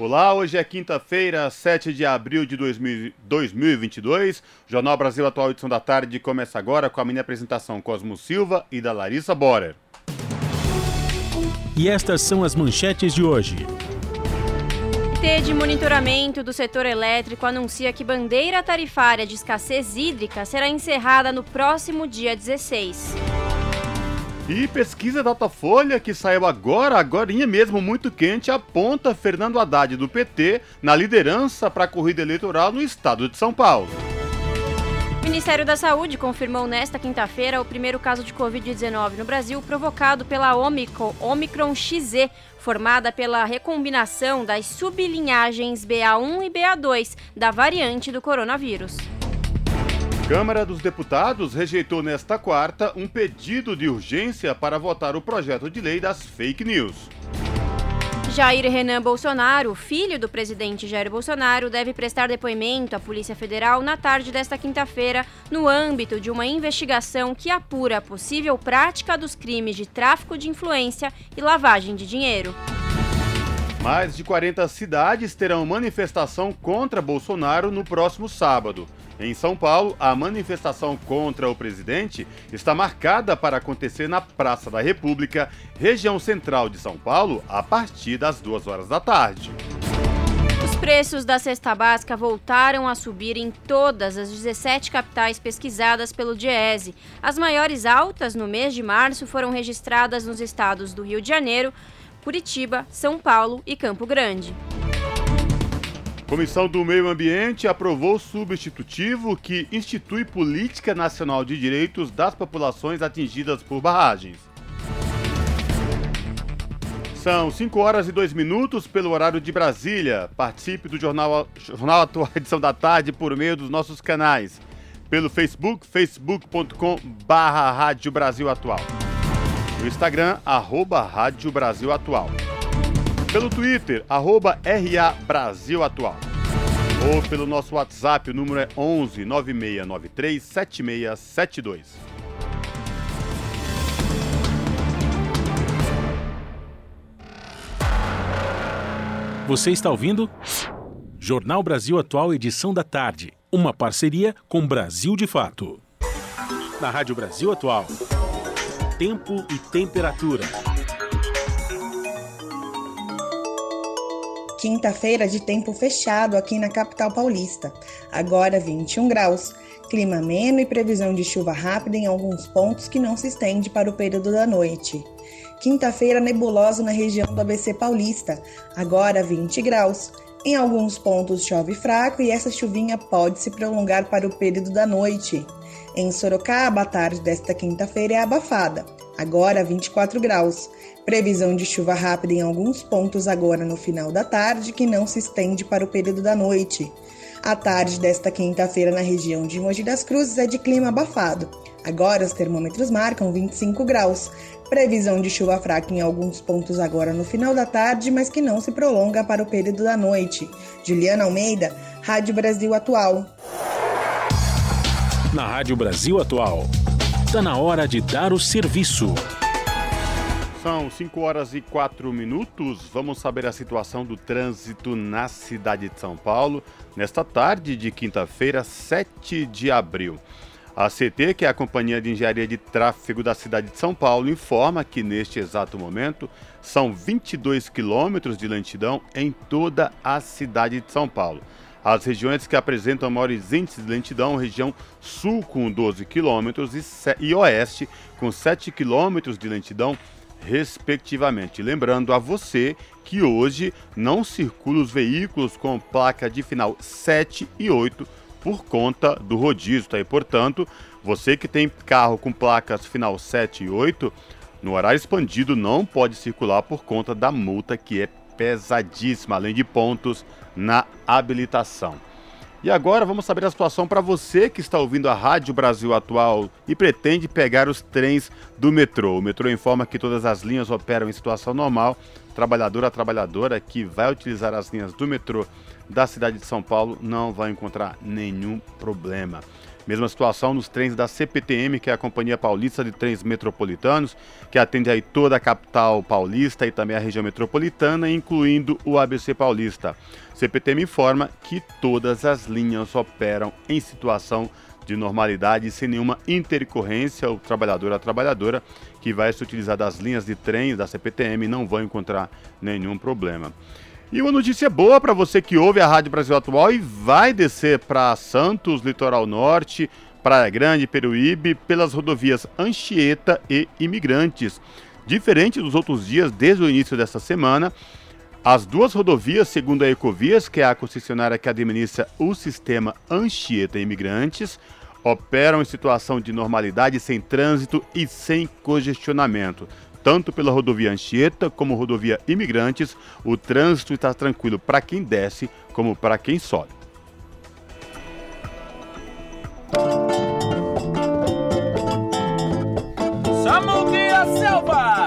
Olá, hoje é quinta-feira, 7 de abril de 2022. Jornal Brasil Atual, edição da tarde, começa agora com a minha apresentação Cosmo Silva e da Larissa Borer. E estas são as manchetes de hoje. Comitê de Monitoramento do Setor Elétrico anuncia que bandeira tarifária de escassez hídrica será encerrada no próximo dia 16. E pesquisa Datafolha, que saiu agora, agora mesmo, muito quente, aponta Fernando Haddad do PT na liderança para a corrida eleitoral no estado de São Paulo. O Ministério da Saúde confirmou nesta quinta-feira o primeiro caso de Covid-19 no Brasil provocado pela Omicron, Omicron XZ, formada pela recombinação das sublinhagens BA1 e BA2 da variante do coronavírus. Câmara dos Deputados rejeitou nesta quarta um pedido de urgência para votar o projeto de lei das fake news. Jair Renan Bolsonaro, filho do presidente Jair Bolsonaro, deve prestar depoimento à Polícia Federal na tarde desta quinta-feira, no âmbito de uma investigação que apura a possível prática dos crimes de tráfico de influência e lavagem de dinheiro. Mais de 40 cidades terão manifestação contra Bolsonaro no próximo sábado. Em São Paulo, a manifestação contra o presidente está marcada para acontecer na Praça da República, região central de São Paulo, a partir das duas horas da tarde. Os preços da cesta básica voltaram a subir em todas as 17 capitais pesquisadas pelo Diese. As maiores altas no mês de março foram registradas nos estados do Rio de Janeiro, Curitiba, São Paulo e Campo Grande. Comissão do Meio Ambiente aprovou substitutivo que institui Política Nacional de Direitos das Populações Atingidas por Barragens. São 5 horas e 2 minutos pelo horário de Brasília. Participe do Jornal, Jornal Atual Edição da Tarde por meio dos nossos canais. Pelo Facebook, facebook.com barra Rádio Brasil Atual. No Instagram, arroba Rádio Brasil Atual pelo Twitter, arroba RA Brasil Atual. Ou pelo nosso WhatsApp, o número é 11 9693 7672. Você está ouvindo? Jornal Brasil Atual, edição da tarde. Uma parceria com Brasil de Fato. Na Rádio Brasil Atual. Tempo e temperatura. Quinta-feira de tempo fechado aqui na capital paulista. Agora 21 graus. Clima ameno e previsão de chuva rápida em alguns pontos que não se estende para o período da noite. Quinta-feira nebulosa na região do ABC Paulista. Agora 20 graus. Em alguns pontos chove fraco e essa chuvinha pode se prolongar para o período da noite. Em Sorocaba, a tarde desta quinta-feira é abafada, agora 24 graus. Previsão de chuva rápida em alguns pontos agora no final da tarde, que não se estende para o período da noite. A tarde desta quinta-feira na região de Mogi das Cruzes é de clima abafado. Agora os termômetros marcam 25 graus. Previsão de chuva fraca em alguns pontos agora no final da tarde, mas que não se prolonga para o período da noite. Juliana Almeida, Rádio Brasil Atual. Na Rádio Brasil Atual, está na hora de dar o serviço. São 5 horas e 4 minutos. Vamos saber a situação do trânsito na cidade de São Paulo nesta tarde de quinta-feira, 7 de abril. A CT, que é a Companhia de Engenharia de Tráfego da cidade de São Paulo, informa que neste exato momento são 22 quilômetros de lentidão em toda a cidade de São Paulo. As regiões que apresentam maiores índices de lentidão, região sul com 12 quilômetros e oeste com 7 quilômetros de lentidão respectivamente. Lembrando a você que hoje não circulam os veículos com placa de final 7 e 8 por conta do rodízio, tá? E portanto, você que tem carro com placas final 7 e 8, no horário expandido não pode circular por conta da multa que é pesadíssima, além de pontos na habilitação. E agora vamos saber a situação para você que está ouvindo a Rádio Brasil Atual e pretende pegar os trens do metrô. O metrô informa que todas as linhas operam em situação normal. Trabalhador a trabalhadora que vai utilizar as linhas do metrô da cidade de São Paulo não vai encontrar nenhum problema. Mesma situação nos trens da CPTM, que é a Companhia Paulista de Trens Metropolitanos, que atende aí toda a capital paulista e também a região metropolitana, incluindo o ABC Paulista. CPTM informa que todas as linhas operam em situação de normalidade sem nenhuma intercorrência. O trabalhador a trabalhadora que vai se utilizar das linhas de trem da CPTM não vão encontrar nenhum problema. E uma notícia boa para você que ouve a Rádio Brasil Atual e vai descer para Santos, Litoral Norte, Praia Grande, Peruíbe, pelas rodovias Anchieta e Imigrantes. Diferente dos outros dias, desde o início desta semana, as duas rodovias, segundo a Ecovias, que é a concessionária que administra o sistema Anchieta e Imigrantes, operam em situação de normalidade, sem trânsito e sem congestionamento. Tanto pela rodovia Anchieta como rodovia Imigrantes, o trânsito está tranquilo para quem desce como para quem sobe.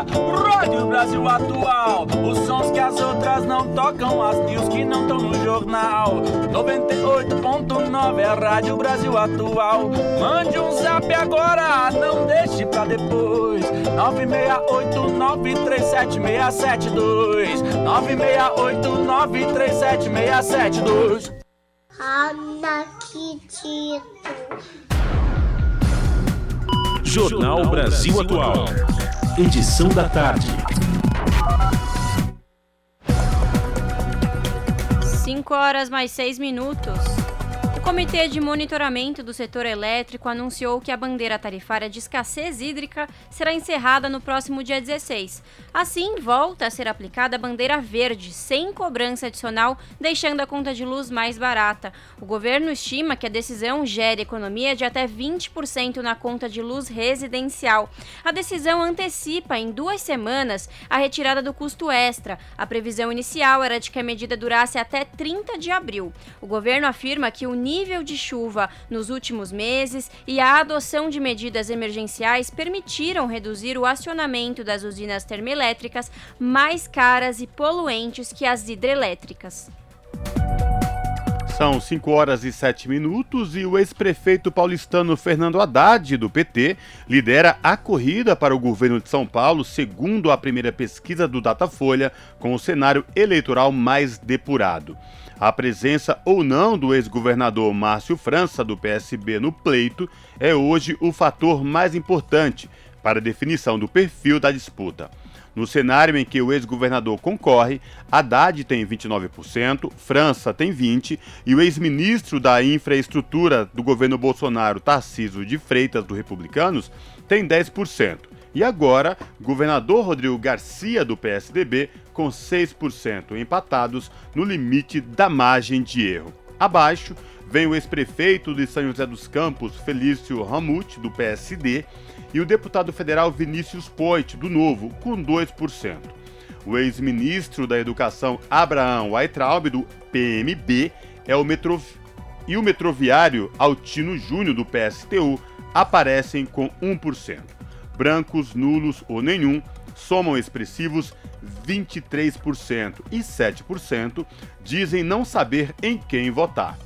Rádio Brasil Atual. Os sons que as outras não tocam, as news que não estão no jornal. 98.9 é a Rádio Brasil Atual. Mande um zap agora, não deixe pra depois. 968937672 968937672 Anaquitito Jornal Brasil Atual. Edição da tarde. 5 horas mais 6 minutos. Comitê de Monitoramento do Setor Elétrico anunciou que a bandeira tarifária de escassez hídrica será encerrada no próximo dia 16. Assim, volta a ser aplicada a bandeira verde, sem cobrança adicional, deixando a conta de luz mais barata. O governo estima que a decisão gere economia de até 20% na conta de luz residencial. A decisão antecipa em duas semanas a retirada do custo extra. A previsão inicial era de que a medida durasse até 30 de abril. O governo afirma que o nível de chuva nos últimos meses e a adoção de medidas emergenciais permitiram reduzir o acionamento das usinas termoelétricas mais caras e poluentes que as hidrelétricas. São 5 horas e 7 minutos e o ex-prefeito paulistano Fernando Haddad, do PT, lidera a corrida para o governo de São Paulo, segundo a primeira pesquisa do Datafolha, com o cenário eleitoral mais depurado. A presença ou não do ex-governador Márcio França, do PSB, no pleito é hoje o fator mais importante para a definição do perfil da disputa. No cenário em que o ex-governador concorre, Haddad tem 29%, França tem 20% e o ex-ministro da Infraestrutura do governo Bolsonaro, Tarcísio de Freitas, do Republicanos, tem 10%. E agora, governador Rodrigo Garcia, do PSDB, com 6%, empatados no limite da margem de erro. Abaixo, vem o ex-prefeito de São José dos Campos, Felício Ramute, do PSD, e o deputado federal Vinícius Poit, do Novo, com 2%. O ex-ministro da Educação Abraham Weitraub, do PMB, é o metro... e o metroviário Altino Júnior, do PSTU, aparecem com 1% brancos, nulos ou nenhum somam expressivos 23% e 7% dizem não saber em quem votar.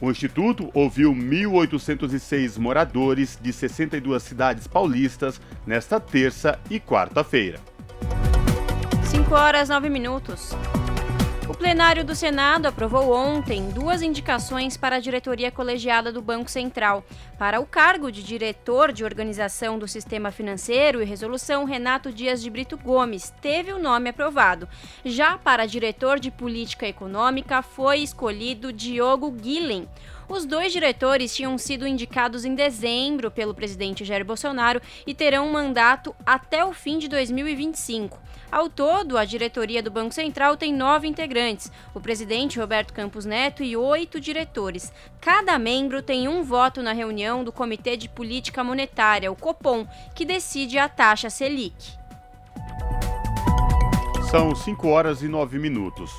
O Instituto ouviu 1.806 moradores de 62 cidades paulistas nesta terça e quarta-feira. 5 horas 9 minutos. O plenário do Senado aprovou ontem duas indicações para a diretoria colegiada do Banco Central. Para o cargo de diretor de organização do sistema financeiro e resolução, Renato Dias de Brito Gomes teve o nome aprovado. Já para diretor de política econômica foi escolhido Diogo Guilhem. Os dois diretores tinham sido indicados em dezembro pelo presidente Jair Bolsonaro e terão um mandato até o fim de 2025. Ao todo, a diretoria do Banco Central tem nove integrantes: o presidente Roberto Campos Neto e oito diretores. Cada membro tem um voto na reunião do Comitê de Política Monetária, o COPOM, que decide a taxa Selic. São 5 horas e 9 minutos.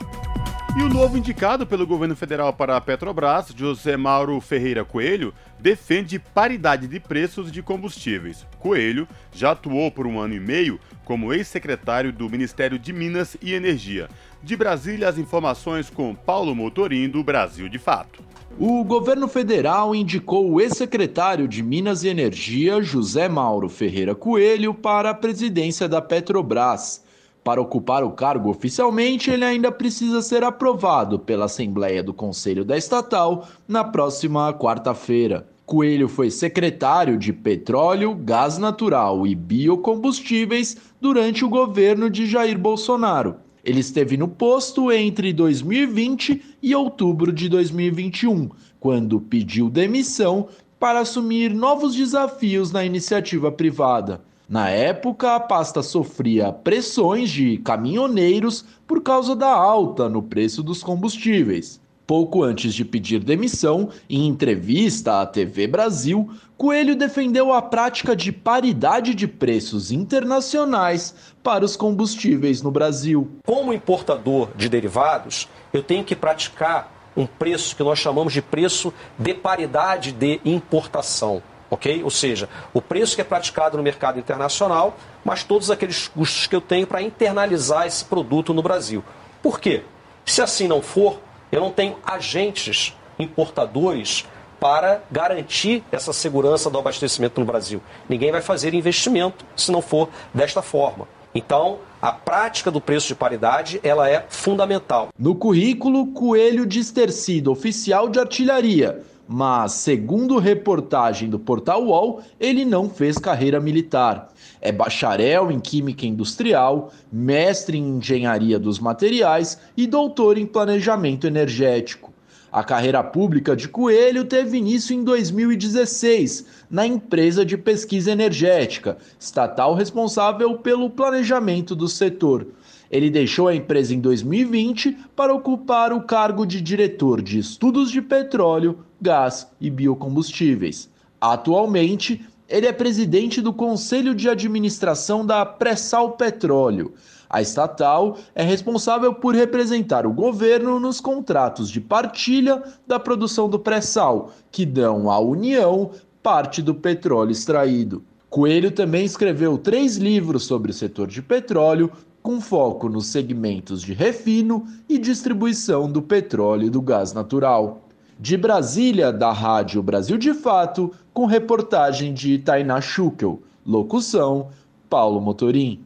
E o novo indicado pelo governo federal para a Petrobras, José Mauro Ferreira Coelho, defende paridade de preços de combustíveis. Coelho já atuou por um ano e meio como ex-secretário do Ministério de Minas e Energia. De Brasília, as informações com Paulo Motorim, do Brasil de Fato. O governo federal indicou o ex-secretário de Minas e Energia, José Mauro Ferreira Coelho, para a presidência da Petrobras. Para ocupar o cargo oficialmente, ele ainda precisa ser aprovado pela Assembleia do Conselho da Estatal na próxima quarta-feira. Coelho foi secretário de Petróleo, Gás Natural e Biocombustíveis durante o governo de Jair Bolsonaro. Ele esteve no posto entre 2020 e outubro de 2021, quando pediu demissão para assumir novos desafios na iniciativa privada. Na época, a pasta sofria pressões de caminhoneiros por causa da alta no preço dos combustíveis. Pouco antes de pedir demissão, em entrevista à TV Brasil, Coelho defendeu a prática de paridade de preços internacionais para os combustíveis no Brasil. Como importador de derivados, eu tenho que praticar um preço que nós chamamos de preço de paridade de importação ok? Ou seja, o preço que é praticado no mercado internacional, mas todos aqueles custos que eu tenho para internalizar esse produto no Brasil. Por quê? Se assim não for, eu não tenho agentes importadores para garantir essa segurança do abastecimento no Brasil. Ninguém vai fazer investimento se não for desta forma. Então, a prática do preço de paridade, ela é fundamental. No currículo, Coelho diz ter sido oficial de artilharia, mas, segundo reportagem do portal UOL, ele não fez carreira militar. É bacharel em Química Industrial, mestre em Engenharia dos Materiais e doutor em Planejamento Energético. A carreira pública de Coelho teve início em 2016, na empresa de pesquisa energética, estatal responsável pelo planejamento do setor. Ele deixou a empresa em 2020 para ocupar o cargo de diretor de estudos de petróleo, gás e biocombustíveis. Atualmente, ele é presidente do Conselho de Administração da Pressal Petróleo. A estatal é responsável por representar o governo nos contratos de partilha da produção do pré-sal, que dão à União parte do petróleo extraído. Coelho também escreveu três livros sobre o setor de petróleo, com foco nos segmentos de refino e distribuição do petróleo e do gás natural. De Brasília, da Rádio Brasil de Fato, com reportagem de Tainá Schukel. Locução: Paulo Motorim.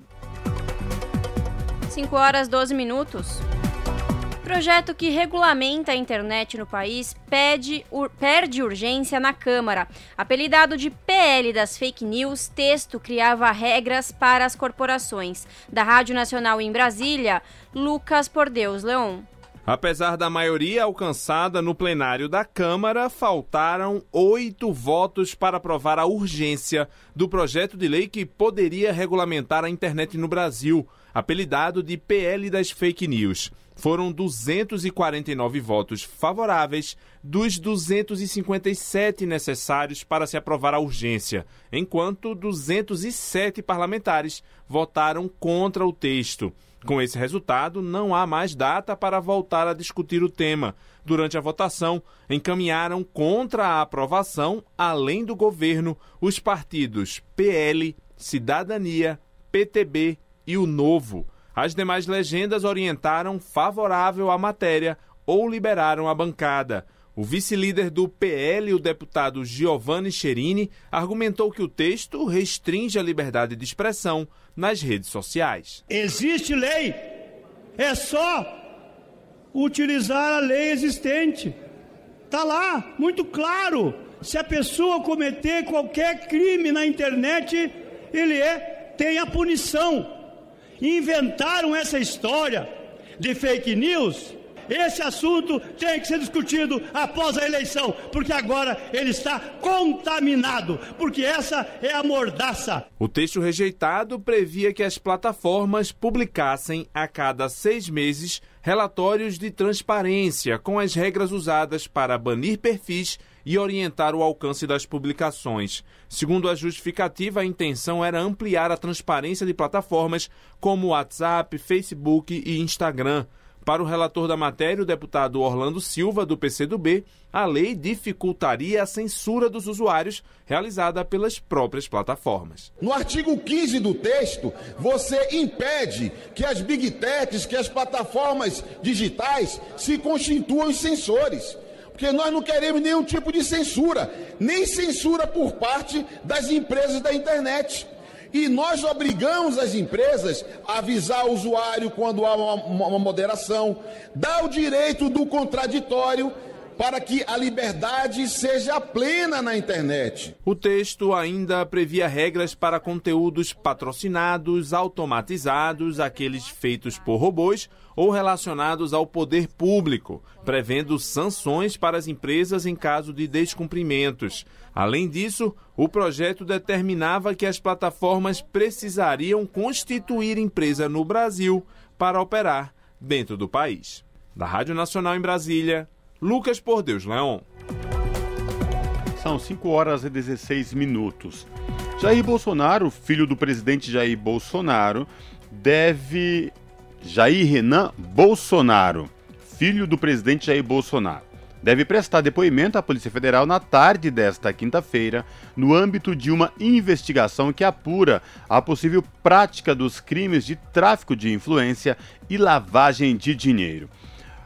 5 horas 12 minutos. Projeto que regulamenta a internet no país pede, ur, perde urgência na Câmara. Apelidado de PL das fake news, texto criava regras para as corporações. Da Rádio Nacional em Brasília, Lucas Por Deus Leon. Apesar da maioria alcançada no plenário da Câmara, faltaram oito votos para aprovar a urgência do projeto de lei que poderia regulamentar a internet no Brasil, apelidado de PL das Fake News. Foram 249 votos favoráveis dos 257 necessários para se aprovar a urgência, enquanto 207 parlamentares votaram contra o texto. Com esse resultado, não há mais data para voltar a discutir o tema. Durante a votação, encaminharam contra a aprovação, além do governo, os partidos PL, Cidadania, PTB e o Novo. As demais legendas orientaram favorável à matéria ou liberaram a bancada. O vice-líder do PL, o deputado Giovanni Cherini, argumentou que o texto restringe a liberdade de expressão nas redes sociais. Existe lei, é só utilizar a lei existente. Está lá, muito claro. Se a pessoa cometer qualquer crime na internet, ele é, tem a punição. Inventaram essa história de fake news esse assunto tem que ser discutido após a eleição, porque agora ele está contaminado, porque essa é a mordaça. O texto rejeitado previa que as plataformas publicassem a cada seis meses relatórios de transparência com as regras usadas para banir perfis e orientar o alcance das publicações. Segundo a justificativa, a intenção era ampliar a transparência de plataformas como WhatsApp, Facebook e Instagram. Para o relator da matéria, o deputado Orlando Silva, do PCdoB, a lei dificultaria a censura dos usuários realizada pelas próprias plataformas. No artigo 15 do texto, você impede que as big techs, que as plataformas digitais se constituam censores. Porque nós não queremos nenhum tipo de censura, nem censura por parte das empresas da internet. E nós obrigamos as empresas a avisar o usuário quando há uma, uma moderação, dar o direito do contraditório para que a liberdade seja plena na internet. O texto ainda previa regras para conteúdos patrocinados, automatizados, aqueles feitos por robôs ou relacionados ao poder público, prevendo sanções para as empresas em caso de descumprimentos. Além disso, o projeto determinava que as plataformas precisariam constituir empresa no Brasil para operar dentro do país. Da Rádio Nacional em Brasília, Lucas Por Deus Leão. São 5 horas e 16 minutos. Jair Bolsonaro, filho do presidente Jair Bolsonaro, deve. Jair Renan Bolsonaro, filho do presidente Jair Bolsonaro, deve prestar depoimento à Polícia Federal na tarde desta quinta-feira, no âmbito de uma investigação que apura a possível prática dos crimes de tráfico de influência e lavagem de dinheiro.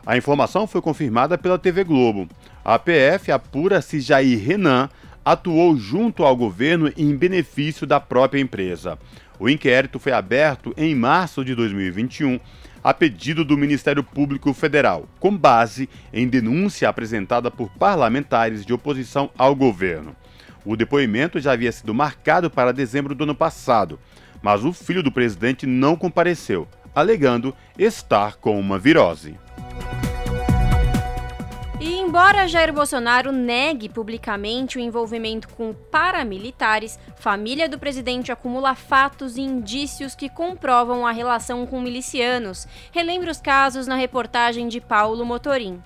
A informação foi confirmada pela TV Globo. A PF apura se Jair Renan atuou junto ao governo em benefício da própria empresa. O inquérito foi aberto em março de 2021 a pedido do Ministério Público Federal, com base em denúncia apresentada por parlamentares de oposição ao governo. O depoimento já havia sido marcado para dezembro do ano passado, mas o filho do presidente não compareceu, alegando estar com uma virose. Embora Jair Bolsonaro negue publicamente o envolvimento com paramilitares, família do presidente acumula fatos e indícios que comprovam a relação com milicianos. Relembre os casos na reportagem de Paulo Motorim.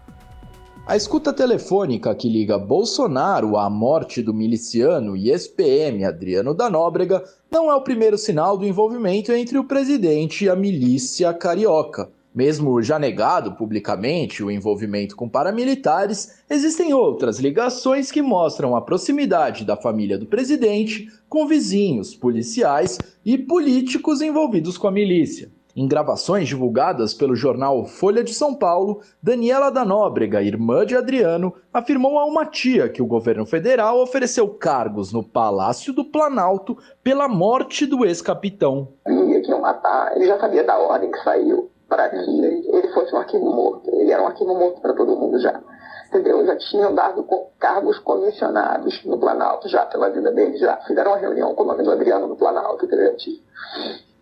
A escuta telefônica que liga Bolsonaro à morte do miliciano e ex-PM Adriano da Nóbrega não é o primeiro sinal do envolvimento entre o presidente e a milícia carioca. Mesmo já negado publicamente o envolvimento com paramilitares, existem outras ligações que mostram a proximidade da família do presidente com vizinhos, policiais e políticos envolvidos com a milícia. Em gravações divulgadas pelo jornal Folha de São Paulo, Daniela da Nóbrega, irmã de Adriano, afirmou a uma tia que o governo federal ofereceu cargos no Palácio do Planalto pela morte do ex-capitão. Ele que matar, ele já sabia da ordem que saiu para que ele fosse um arquivo morto. Ele era um arquivo morto para todo mundo já. Entendeu? Já tinham dado cargos comissionados no Planalto, já pela vida dele, já fizeram uma reunião com o nome do Adriano no Planalto, entendeu?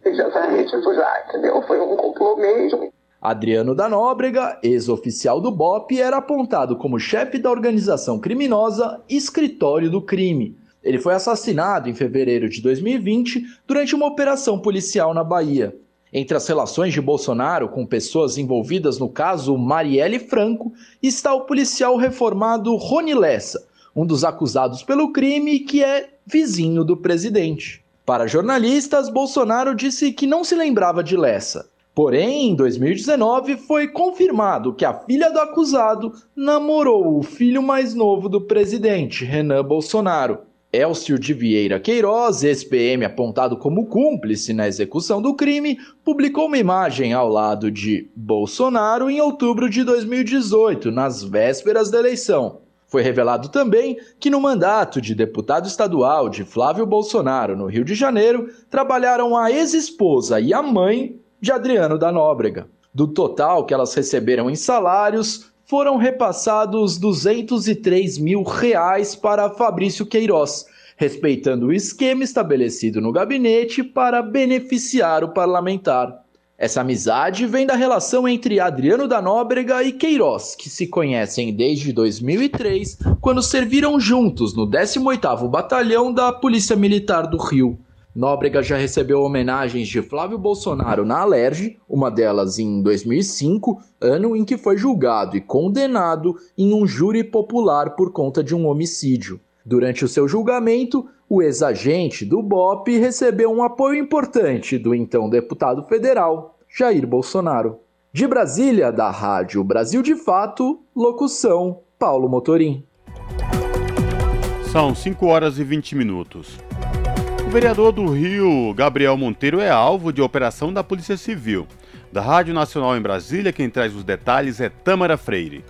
Ele já disso já, entendeu? Foi um complô mesmo. Adriano da Nóbrega, ex-oficial do BOP, era apontado como chefe da organização criminosa Escritório do Crime. Ele foi assassinado em fevereiro de 2020 durante uma operação policial na Bahia. Entre as relações de Bolsonaro com pessoas envolvidas no caso Marielle Franco está o policial reformado Rony Lessa, um dos acusados pelo crime que é vizinho do presidente. Para jornalistas, Bolsonaro disse que não se lembrava de Lessa. Porém, em 2019 foi confirmado que a filha do acusado namorou o filho mais novo do presidente, Renan Bolsonaro. Elcio de Vieira Queiroz, ex-PM apontado como cúmplice na execução do crime, publicou uma imagem ao lado de Bolsonaro em outubro de 2018, nas vésperas da eleição. Foi revelado também que no mandato de deputado estadual de Flávio Bolsonaro no Rio de Janeiro, trabalharam a ex-esposa e a mãe de Adriano da Nóbrega. Do total que elas receberam em salários, foram repassados 203 mil reais para Fabrício Queiroz, respeitando o esquema estabelecido no gabinete para beneficiar o parlamentar. Essa amizade vem da relação entre Adriano da Nóbrega e Queiroz, que se conhecem desde 2003, quando serviram juntos no 18º Batalhão da Polícia Militar do Rio. Nóbrega já recebeu homenagens de Flávio Bolsonaro na Alerj, uma delas em 2005, ano em que foi julgado e condenado em um júri popular por conta de um homicídio. Durante o seu julgamento, o ex-agente do BOP recebeu um apoio importante do então deputado federal Jair Bolsonaro. De Brasília, da Rádio Brasil de Fato, locução Paulo Motorim. São 5 horas e 20 minutos. Vereador do Rio, Gabriel Monteiro, é alvo de operação da Polícia Civil. Da Rádio Nacional em Brasília, quem traz os detalhes é Tâmara Freire.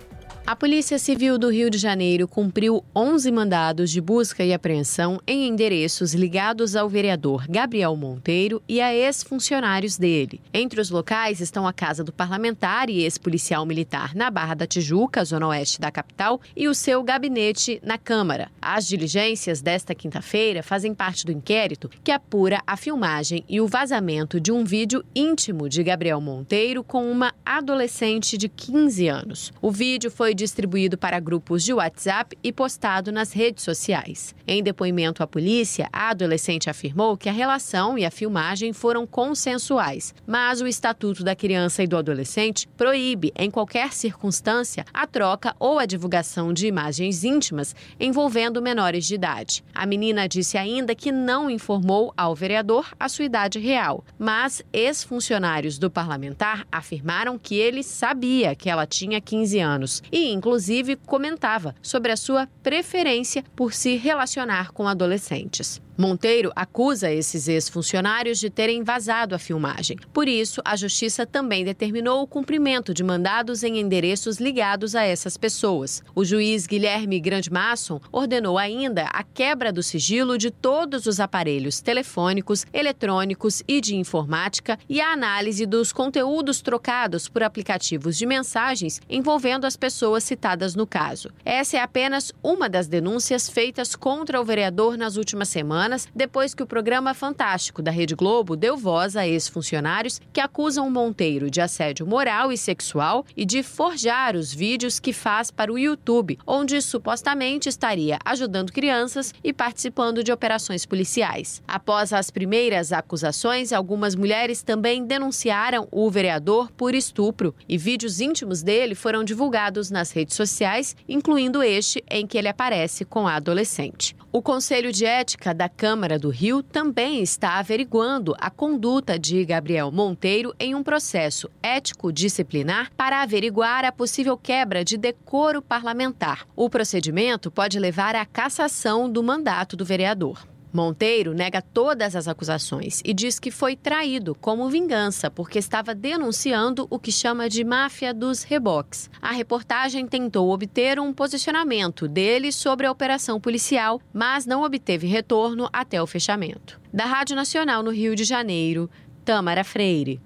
A Polícia Civil do Rio de Janeiro cumpriu 11 mandados de busca e apreensão em endereços ligados ao vereador Gabriel Monteiro e a ex-funcionários dele. Entre os locais estão a casa do parlamentar e ex-policial militar na Barra da Tijuca, zona oeste da capital, e o seu gabinete na Câmara. As diligências desta quinta-feira fazem parte do inquérito que apura a filmagem e o vazamento de um vídeo íntimo de Gabriel Monteiro com uma adolescente de 15 anos. O vídeo foi distribuído para grupos de WhatsApp e postado nas redes sociais. Em depoimento à polícia, a adolescente afirmou que a relação e a filmagem foram consensuais, mas o Estatuto da Criança e do Adolescente proíbe, em qualquer circunstância, a troca ou a divulgação de imagens íntimas envolvendo menores de idade. A menina disse ainda que não informou ao vereador a sua idade real, mas ex-funcionários do parlamentar afirmaram que ele sabia que ela tinha 15 anos e inclusive, comentava sobre a sua preferência por se relacionar com adolescentes. Monteiro acusa esses ex-funcionários de terem vazado a filmagem. Por isso, a Justiça também determinou o cumprimento de mandados em endereços ligados a essas pessoas. O juiz Guilherme Grandmasson ordenou ainda a quebra do sigilo de todos os aparelhos telefônicos, eletrônicos e de informática e a análise dos conteúdos trocados por aplicativos de mensagens envolvendo as pessoas citadas no caso. Essa é apenas uma das denúncias feitas contra o vereador nas últimas semanas semanas depois que o programa Fantástico da Rede Globo deu voz a ex-funcionários que acusam Monteiro de assédio moral e sexual e de forjar os vídeos que faz para o YouTube, onde supostamente estaria ajudando crianças e participando de operações policiais. Após as primeiras acusações, algumas mulheres também denunciaram o vereador por estupro e vídeos íntimos dele foram divulgados nas redes sociais, incluindo este em que ele aparece com a adolescente. O Conselho de Ética da Câmara do Rio também está averiguando a conduta de Gabriel Monteiro em um processo ético-disciplinar para averiguar a possível quebra de decoro parlamentar. O procedimento pode levar à cassação do mandato do vereador. Monteiro nega todas as acusações e diz que foi traído como vingança porque estava denunciando o que chama de máfia dos reboques. A reportagem tentou obter um posicionamento dele sobre a operação policial, mas não obteve retorno até o fechamento. Da Rádio Nacional no Rio de Janeiro, Tamara Freire.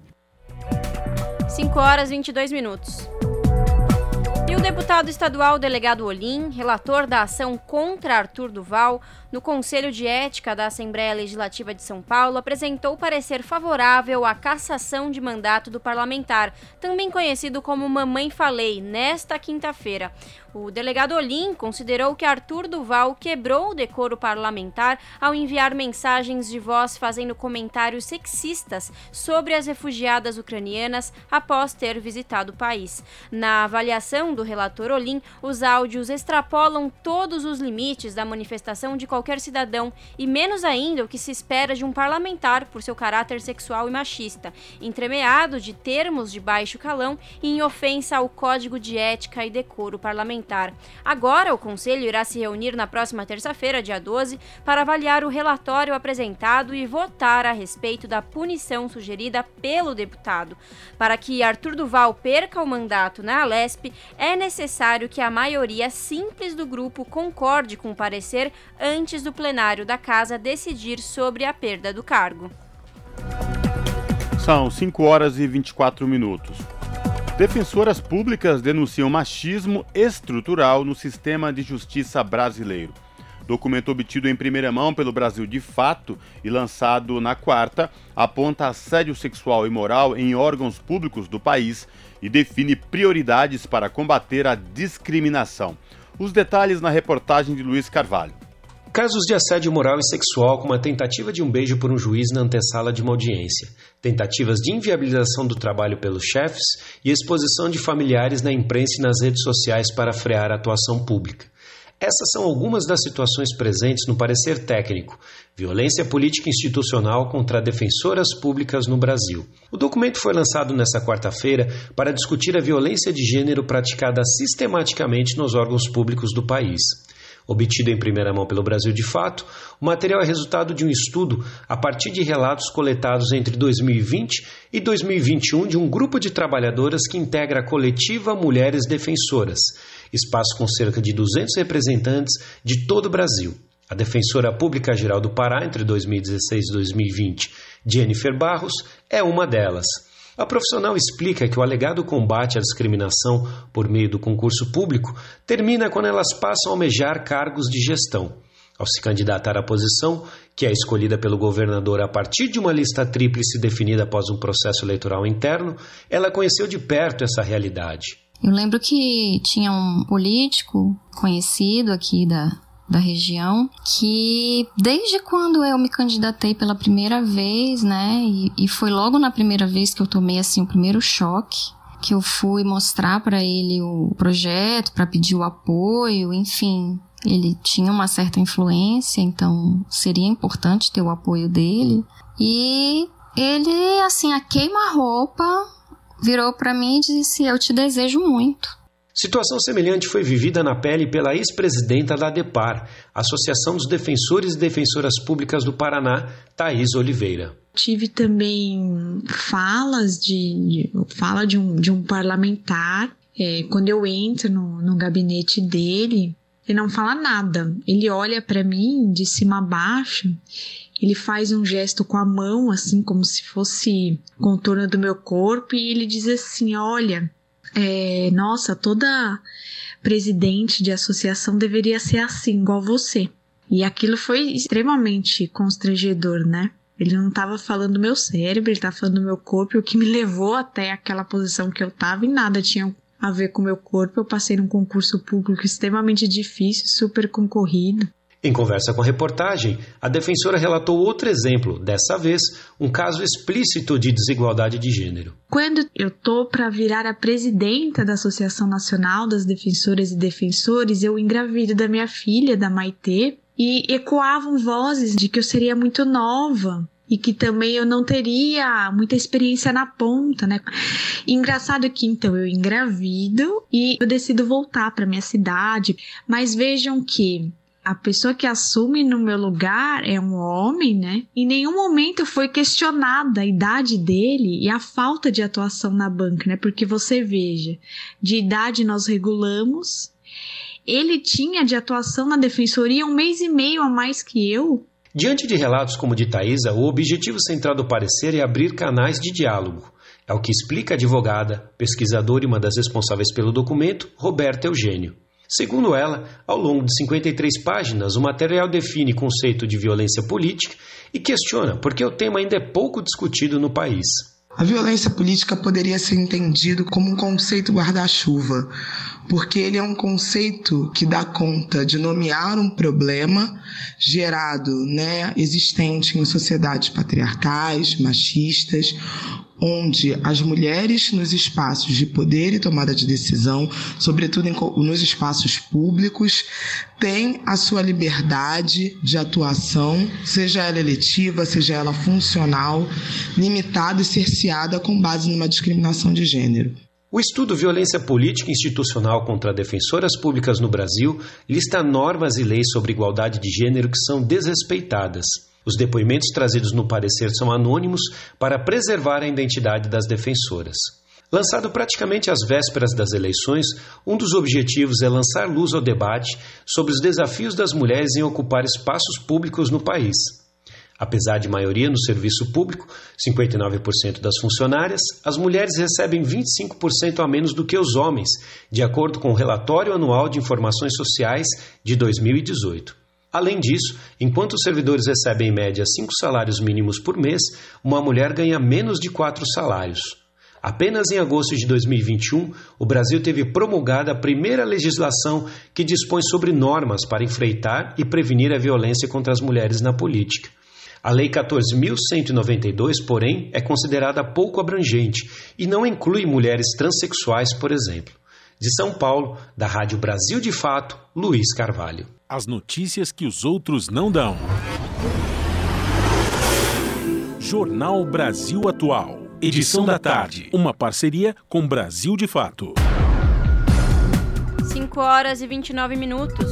5 horas e 22 minutos. E o deputado estadual delegado Olim, relator da ação contra Arthur Duval, no Conselho de Ética da Assembleia Legislativa de São Paulo, apresentou parecer favorável à cassação de mandato do parlamentar, também conhecido como Mamãe Falei, nesta quinta-feira. O delegado Olim considerou que Arthur Duval quebrou o decoro parlamentar ao enviar mensagens de voz fazendo comentários sexistas sobre as refugiadas ucranianas após ter visitado o país. Na avaliação do relator Olim, os áudios extrapolam todos os limites da manifestação de qualquer qualquer cidadão, e menos ainda o que se espera de um parlamentar por seu caráter sexual e machista, entremeado de termos de baixo calão e em ofensa ao Código de Ética e Decoro Parlamentar. Agora, o Conselho irá se reunir na próxima terça-feira, dia 12, para avaliar o relatório apresentado e votar a respeito da punição sugerida pelo deputado. Para que Arthur Duval perca o mandato na Alesp, é necessário que a maioria simples do grupo concorde com o parecer antes antes do plenário da Casa decidir sobre a perda do cargo. São 5 horas e 24 minutos. Defensoras públicas denunciam machismo estrutural no sistema de justiça brasileiro. Documento obtido em primeira mão pelo Brasil de Fato e lançado na quarta aponta assédio sexual e moral em órgãos públicos do país e define prioridades para combater a discriminação. Os detalhes na reportagem de Luiz Carvalho. Casos de assédio moral e sexual, como a tentativa de um beijo por um juiz na antessala de uma audiência, tentativas de inviabilização do trabalho pelos chefes e exposição de familiares na imprensa e nas redes sociais para frear a atuação pública. Essas são algumas das situações presentes no parecer técnico Violência Política Institucional contra Defensoras Públicas no Brasil. O documento foi lançado nesta quarta-feira para discutir a violência de gênero praticada sistematicamente nos órgãos públicos do país. Obtido em primeira mão pelo Brasil de Fato, o material é resultado de um estudo a partir de relatos coletados entre 2020 e 2021 de um grupo de trabalhadoras que integra a coletiva Mulheres Defensoras, espaço com cerca de 200 representantes de todo o Brasil. A defensora pública geral do Pará entre 2016 e 2020, Jennifer Barros, é uma delas. A profissional explica que o alegado combate à discriminação por meio do concurso público termina quando elas passam a almejar cargos de gestão. Ao se candidatar à posição, que é escolhida pelo governador a partir de uma lista tríplice definida após um processo eleitoral interno, ela conheceu de perto essa realidade. Eu lembro que tinha um político conhecido aqui da, da região, que desde quando eu me candidatei pela primeira vez, né, e, e foi logo na primeira vez que eu tomei assim o primeiro choque, que eu fui mostrar para ele o projeto, para pedir o apoio, enfim, ele tinha uma certa influência, então seria importante ter o apoio dele. E ele, assim, a queima-roupa, virou para mim e disse: Eu te desejo muito. Situação semelhante foi vivida na pele pela ex-presidenta da DEPAR, Associação dos Defensores e Defensoras Públicas do Paraná, Thaís Oliveira. Tive também falas de, fala de um, de um parlamentar. É, quando eu entro no, no gabinete dele, ele não fala nada. Ele olha para mim de cima a baixo ele faz um gesto com a mão, assim como se fosse contorno do meu corpo, e ele diz assim: Olha, é, nossa, toda presidente de associação deveria ser assim, igual você. E aquilo foi extremamente constrangedor, né? Ele não estava falando do meu cérebro, ele estava falando do meu corpo, o que me levou até aquela posição que eu estava, e nada tinha a ver com o meu corpo. Eu passei num concurso público extremamente difícil, super concorrido. Em conversa com a reportagem, a defensora relatou outro exemplo, dessa vez, um caso explícito de desigualdade de gênero. Quando eu tô para virar a presidenta da Associação Nacional das Defensoras e Defensores, eu engravido da minha filha, da Maitê, e ecoavam vozes de que eu seria muito nova, e que também eu não teria muita experiência na ponta, né? Engraçado que então eu engravido e eu decido voltar para minha cidade, mas vejam que a pessoa que assume no meu lugar é um homem, né? Em nenhum momento foi questionada a idade dele e a falta de atuação na banca, né? Porque você veja, de idade nós regulamos. Ele tinha de atuação na defensoria um mês e meio a mais que eu. Diante de relatos como o de Thaisa, o objetivo central do parecer é abrir canais de diálogo. É o que explica a advogada, pesquisadora e uma das responsáveis pelo documento, Roberta Eugênio. Segundo ela, ao longo de 53 páginas, o material define conceito de violência política e questiona por que o tema ainda é pouco discutido no país. A violência política poderia ser entendido como um conceito guarda-chuva, porque ele é um conceito que dá conta de nomear um problema gerado, né, existente em sociedades patriarcais, machistas, onde as mulheres nos espaços de poder e tomada de decisão, sobretudo em, nos espaços públicos, têm a sua liberdade de atuação, seja ela eletiva, seja ela funcional, limitada e cerceada com base numa discriminação de gênero. O estudo Violência Política Institucional contra Defensoras Públicas no Brasil lista normas e leis sobre igualdade de gênero que são desrespeitadas. Os depoimentos trazidos no parecer são anônimos para preservar a identidade das defensoras. Lançado praticamente às vésperas das eleições, um dos objetivos é lançar luz ao debate sobre os desafios das mulheres em ocupar espaços públicos no país. Apesar de maioria no serviço público, 59% das funcionárias, as mulheres recebem 25% a menos do que os homens, de acordo com o Relatório Anual de Informações Sociais de 2018. Além disso, enquanto os servidores recebem em média cinco salários mínimos por mês, uma mulher ganha menos de quatro salários. Apenas em agosto de 2021, o Brasil teve promulgada a primeira legislação que dispõe sobre normas para enfrentar e prevenir a violência contra as mulheres na política. A Lei 14.192, porém, é considerada pouco abrangente e não inclui mulheres transexuais, por exemplo. De São Paulo, da Rádio Brasil de Fato, Luiz Carvalho. As notícias que os outros não dão. Jornal Brasil Atual. Edição da tarde. Uma parceria com Brasil de Fato. 5 horas e 29 minutos.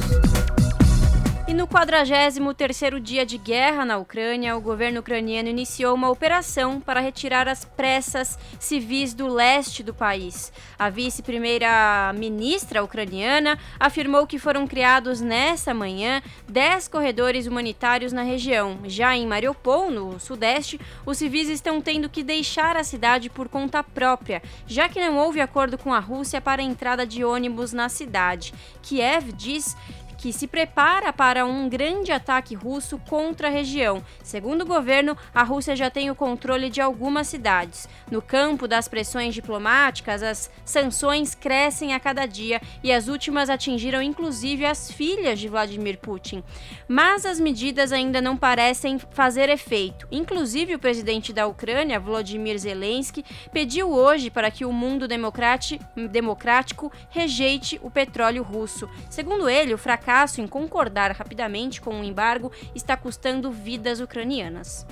E no 43º dia de guerra na Ucrânia, o governo ucraniano iniciou uma operação para retirar as pressas civis do leste do país. A vice-primeira-ministra ucraniana afirmou que foram criados nessa manhã 10 corredores humanitários na região. Já em Mariupol, no sudeste, os civis estão tendo que deixar a cidade por conta própria, já que não houve acordo com a Rússia para a entrada de ônibus na cidade. Kiev diz que se prepara para um grande ataque russo contra a região. Segundo o governo, a Rússia já tem o controle de algumas cidades. No campo das pressões diplomáticas, as sanções crescem a cada dia e as últimas atingiram inclusive as filhas de Vladimir Putin. Mas as medidas ainda não parecem fazer efeito. Inclusive, o presidente da Ucrânia, Volodymyr Zelensky, pediu hoje para que o mundo democrático rejeite o petróleo russo. Segundo ele, o fracasso fracasso em concordar rapidamente com o embargo está custando vidas ucranianas.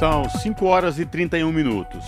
São 5 horas e 31 minutos.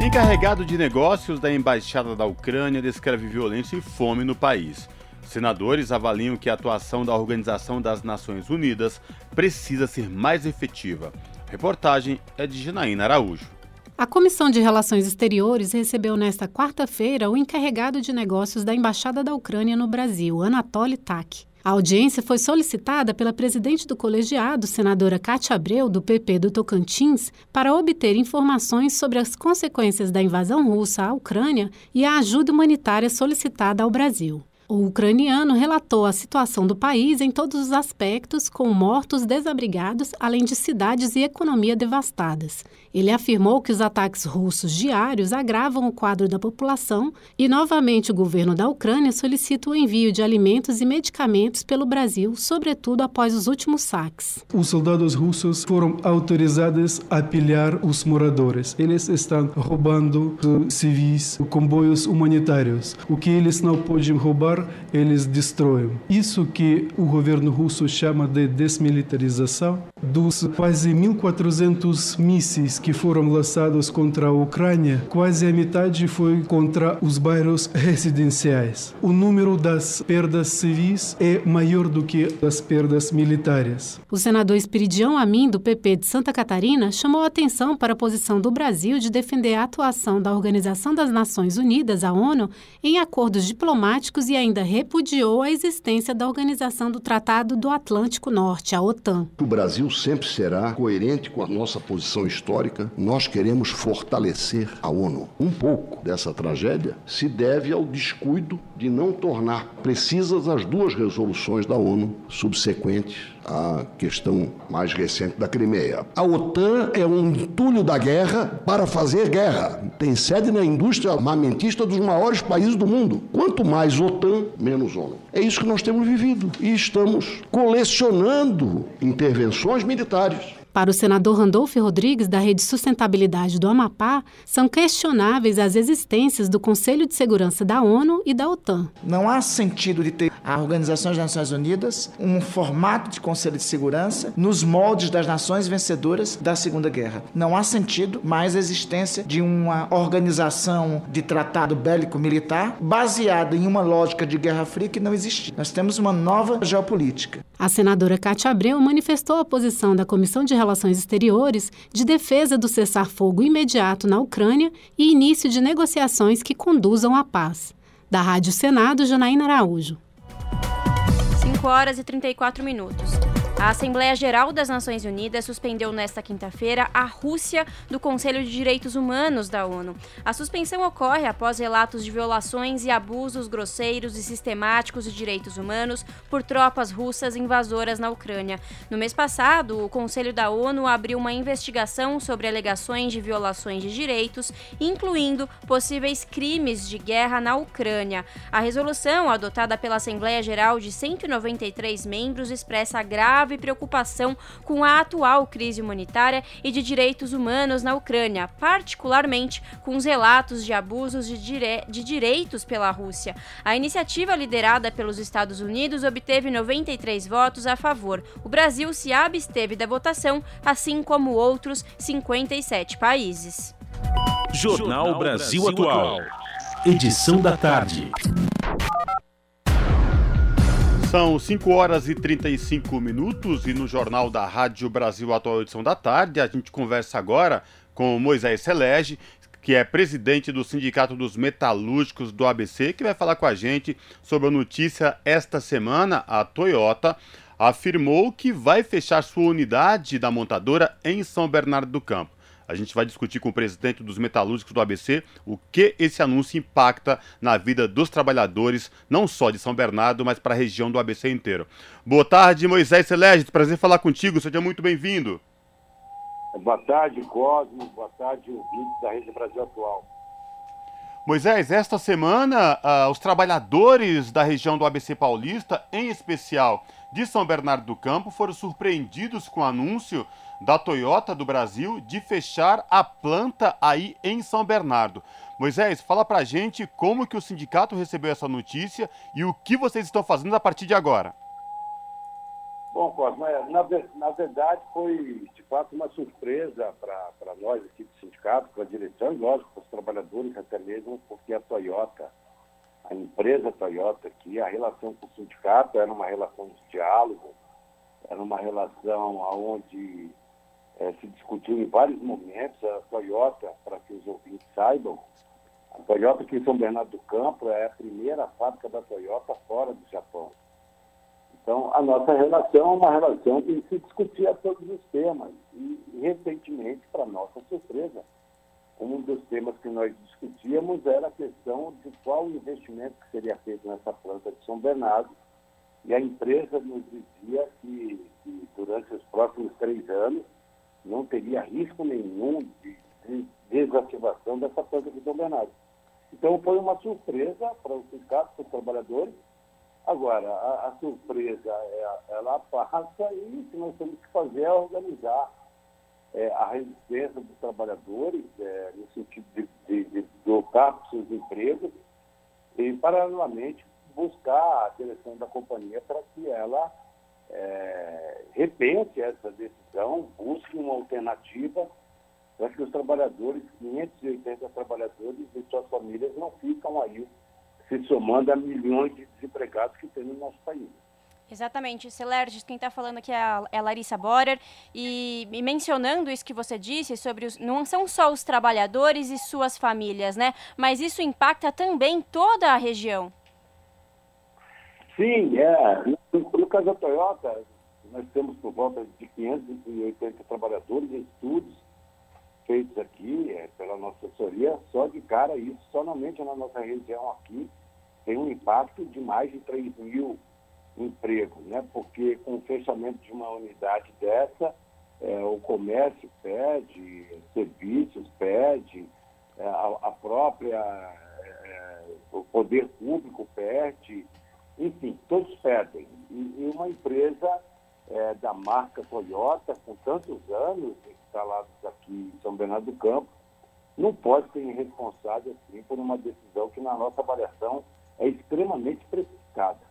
Encarregado de negócios da Embaixada da Ucrânia descreve violência e fome no país. Senadores avaliam que a atuação da Organização das Nações Unidas precisa ser mais efetiva. A reportagem é de Janaína Araújo. A Comissão de Relações Exteriores recebeu nesta quarta-feira o encarregado de negócios da Embaixada da Ucrânia no Brasil, Anatoly Tak. A audiência foi solicitada pela presidente do colegiado, senadora Cátia Abreu, do PP do Tocantins, para obter informações sobre as consequências da invasão russa à Ucrânia e a ajuda humanitária solicitada ao Brasil. O ucraniano relatou a situação do país em todos os aspectos, com mortos desabrigados, além de cidades e economia devastadas. Ele afirmou que os ataques russos diários agravam o quadro da população e, novamente, o governo da Ucrânia solicita o envio de alimentos e medicamentos pelo Brasil, sobretudo após os últimos saques. Os soldados russos foram autorizados a pilhar os moradores. Eles estão roubando civis, comboios humanitários. O que eles não podem roubar, eles destroem. Isso que o governo russo chama de desmilitarização. Dos quase 1.400 mísseis que foram lançados contra a Ucrânia, quase a metade foi contra os bairros residenciais. O número das perdas civis é maior do que as perdas militares. O senador Espiridião Amin, do PP de Santa Catarina, chamou a atenção para a posição do Brasil de defender a atuação da Organização das Nações Unidas, a ONU, em acordos diplomáticos e ainda repudiou a existência da Organização do Tratado do Atlântico Norte, a OTAN. O Brasil sempre será coerente com a nossa posição histórica nós queremos fortalecer a ONU. Um pouco dessa tragédia se deve ao descuido de não tornar precisas as duas resoluções da ONU subsequentes à questão mais recente da Crimeia. A OTAN é um entulho da guerra para fazer guerra. Tem sede na indústria armamentista dos maiores países do mundo. Quanto mais OTAN, menos ONU. É isso que nós temos vivido e estamos colecionando intervenções militares para o senador Randolfo Rodrigues, da Rede Sustentabilidade do Amapá, são questionáveis as existências do Conselho de Segurança da ONU e da OTAN. Não há sentido de ter a Organização das Nações Unidas um formato de Conselho de Segurança nos moldes das nações vencedoras da Segunda Guerra. Não há sentido mais a existência de uma organização de tratado bélico-militar baseada em uma lógica de Guerra Fria que não existe. Nós temos uma nova geopolítica. A senadora Cátia Abreu manifestou a posição da Comissão de Relações Exteriores de defesa do cessar-fogo imediato na Ucrânia e início de negociações que conduzam à paz. Da Rádio Senado, Janaína Araújo. 5 horas e 34 minutos. A Assembleia Geral das Nações Unidas suspendeu nesta quinta-feira a Rússia do Conselho de Direitos Humanos da ONU. A suspensão ocorre após relatos de violações e abusos grosseiros e sistemáticos de direitos humanos por tropas russas invasoras na Ucrânia. No mês passado, o Conselho da ONU abriu uma investigação sobre alegações de violações de direitos, incluindo possíveis crimes de guerra na Ucrânia. A resolução, adotada pela Assembleia Geral de 193 membros, expressa grave grave preocupação com a atual crise humanitária e de direitos humanos na Ucrânia, particularmente com os relatos de abusos de, dire de direitos pela Rússia. A iniciativa liderada pelos Estados Unidos obteve 93 votos a favor. O Brasil se absteve da votação, assim como outros 57 países. Jornal Brasil Atual. Edição da tarde. São 5 horas e 35 minutos e no Jornal da Rádio Brasil Atual Edição da Tarde a gente conversa agora com Moisés Celege, que é presidente do Sindicato dos Metalúrgicos do ABC, que vai falar com a gente sobre a notícia esta semana. A Toyota afirmou que vai fechar sua unidade da montadora em São Bernardo do Campo. A gente vai discutir com o presidente dos metalúrgicos do ABC o que esse anúncio impacta na vida dos trabalhadores, não só de São Bernardo, mas para a região do ABC inteiro. Boa tarde, Moisés Celeste. Prazer falar contigo. Seja muito bem-vindo. Boa tarde, Cosmo. Boa tarde, ouvintes da Rede Brasil Atual. Moisés, esta semana, uh, os trabalhadores da região do ABC Paulista, em especial de São Bernardo do Campo, foram surpreendidos com o anúncio da Toyota do Brasil de fechar a planta aí em São Bernardo. Moisés, fala pra gente como que o sindicato recebeu essa notícia e o que vocês estão fazendo a partir de agora. Bom, Cosmo, é, na, na verdade foi de fato uma surpresa para nós aqui do sindicato, para a direção e lógico para os trabalhadores até mesmo, porque a Toyota, a empresa Toyota aqui, a relação com o sindicato era uma relação de diálogo, era uma relação onde é, se discutiu em vários momentos. A Toyota, para que os ouvintes saibam, a Toyota aqui em São Bernardo do Campo é a primeira fábrica da Toyota fora do Japão. Então, a nossa relação é uma relação que se discutia todos os temas. E, recentemente, para nossa surpresa, um dos temas que nós discutíamos era a questão de qual investimento que seria feito nessa planta de São Bernardo. E a empresa nos dizia que, que durante os próximos três anos, não teria risco nenhum de, de desativação dessa planta de São Bernardo. Então foi uma surpresa para os sindicatos, para os trabalhadores. Agora, a, a surpresa é, ela passa e o que nós temos que fazer é organizar é, a resistência dos trabalhadores, é, no sentido de, de, de dotar para seus empregos e, paralelamente, buscar a direção da companhia para que ela é, repense essa decisão, busque uma alternativa para que os trabalhadores, 580 trabalhadores e suas famílias não ficam aí se somando a milhões de desempregados que tem no nosso país. Exatamente, Celerges, quem está falando aqui é a, é a Larissa Borer, e, e, mencionando isso que você disse sobre os, não são só os trabalhadores e suas famílias, né? Mas isso impacta também toda a região. Sim, é. No, caso da Toyota, nós temos por volta de 580 trabalhadores em estudos feitos aqui é, pela nossa assessoria. Só de cara, isso somente na nossa região aqui tem um impacto de mais de 3 mil empregos, né? Porque com o fechamento de uma unidade dessa, é, o comércio pede, serviços pede, é, a, a, própria, é, é o poder público perde, enfim, todos perdem. E, uma empresa é, da marca Toyota, com tantos anos instalados aqui em São Bernardo do Campo, não pode ser irresponsável assim por uma decisão que, na nossa avaliação, é extremamente precificada.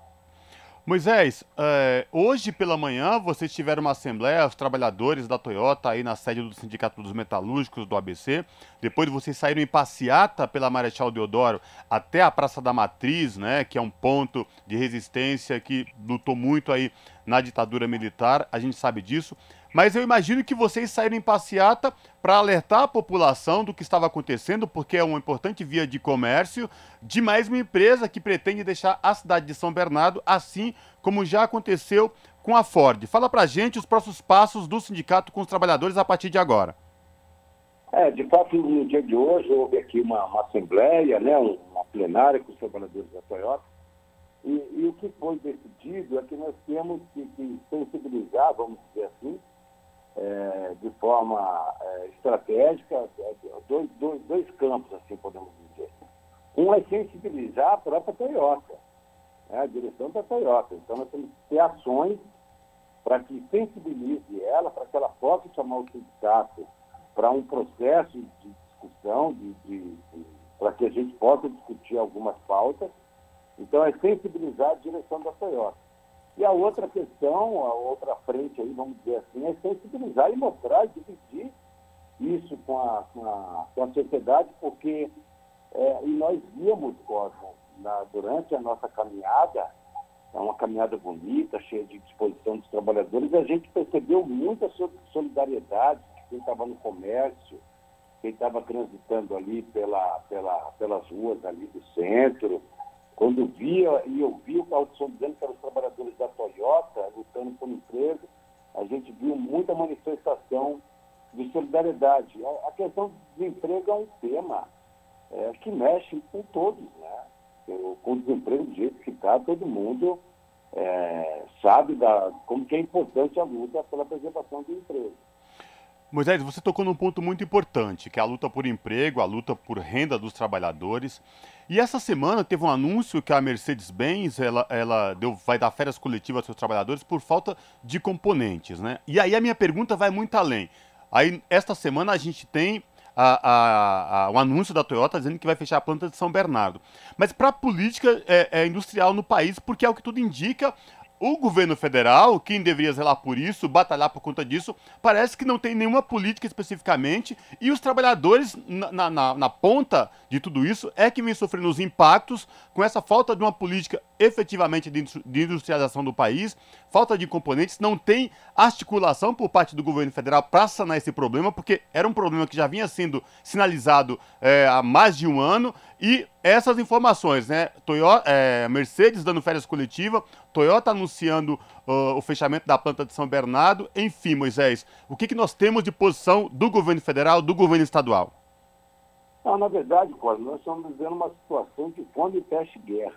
Moisés, é, hoje pela manhã vocês tiveram uma assembleia, os trabalhadores da Toyota aí na sede do Sindicato dos Metalúrgicos do ABC. Depois vocês saíram em passeata pela Marechal Deodoro até a Praça da Matriz, né, que é um ponto de resistência que lutou muito aí na ditadura militar, a gente sabe disso. Mas eu imagino que vocês saíram em passeata para alertar a população do que estava acontecendo, porque é uma importante via de comércio de mais uma empresa que pretende deixar a cidade de São Bernardo, assim como já aconteceu com a Ford. Fala pra gente os próximos passos do sindicato com os trabalhadores a partir de agora. É, de fato, no dia de hoje houve aqui uma, uma assembleia, né, uma plenária com os trabalhadores da Toyota, e, e, o que foi decidido é que nós temos que, que sensibilizar, vamos dizer assim, é, de forma é, estratégica, é, dois, dois, dois campos, assim podemos dizer. Um é sensibilizar a própria Toyota, né, a direção da Toyota. Então nós temos que ter ações para que sensibilize ela, para que ela possa chamar o sindicato para um processo de discussão, de, de, de para que a gente possa discutir algumas pautas. Então, é sensibilizar a direção da Toyota. E a outra questão, a outra frente aí, vamos dizer assim, é sensibilizar e mostrar dividir isso com a, com a, com a sociedade, porque é, e nós víamos, Cosmo, na, durante a nossa caminhada, é uma caminhada bonita, cheia de disposição dos trabalhadores, a gente percebeu muita solidariedade quem estava no comércio, quem estava transitando ali pela, pela, pelas ruas ali do centro, quando via e ouvia o carro de som dizendo que eram os trabalhadores da Toyota lutando por emprego, a gente viu muita manifestação de solidariedade. A, a questão do desemprego é um tema é, que mexe com todos, né? Eu, com o desemprego do jeito que está, todo mundo é, sabe da, como que é importante a luta pela preservação do emprego. Moisés, você tocou num ponto muito importante, que é a luta por emprego, a luta por renda dos trabalhadores. E essa semana teve um anúncio que a Mercedes-Benz ela, ela deu, vai dar férias coletivas aos seus trabalhadores por falta de componentes, né? E aí a minha pergunta vai muito além. Aí, esta semana a gente tem a, a, a, o anúncio da Toyota dizendo que vai fechar a planta de São Bernardo. Mas para a política é, é, industrial no país, porque é o que tudo indica, o governo federal, quem deveria zelar por isso, batalhar por conta disso, parece que não tem nenhuma política especificamente e os trabalhadores na, na, na, ponta de tudo isso é que vem sofrendo os impactos com essa falta de uma política efetivamente de industrialização do país, falta de componentes, não tem articulação por parte do governo federal para sanar esse problema, porque era um problema que já vinha sendo sinalizado é, há mais de um ano e essas informações, né? Toyota, é, Mercedes dando férias coletiva, Toyota anunciando uh, o fechamento da planta de São Bernardo. Enfim, Moisés, o que, que nós temos de posição do governo federal, do governo estadual? Não, na verdade, Cosme, nós estamos vivendo uma situação de fome e peste guerra.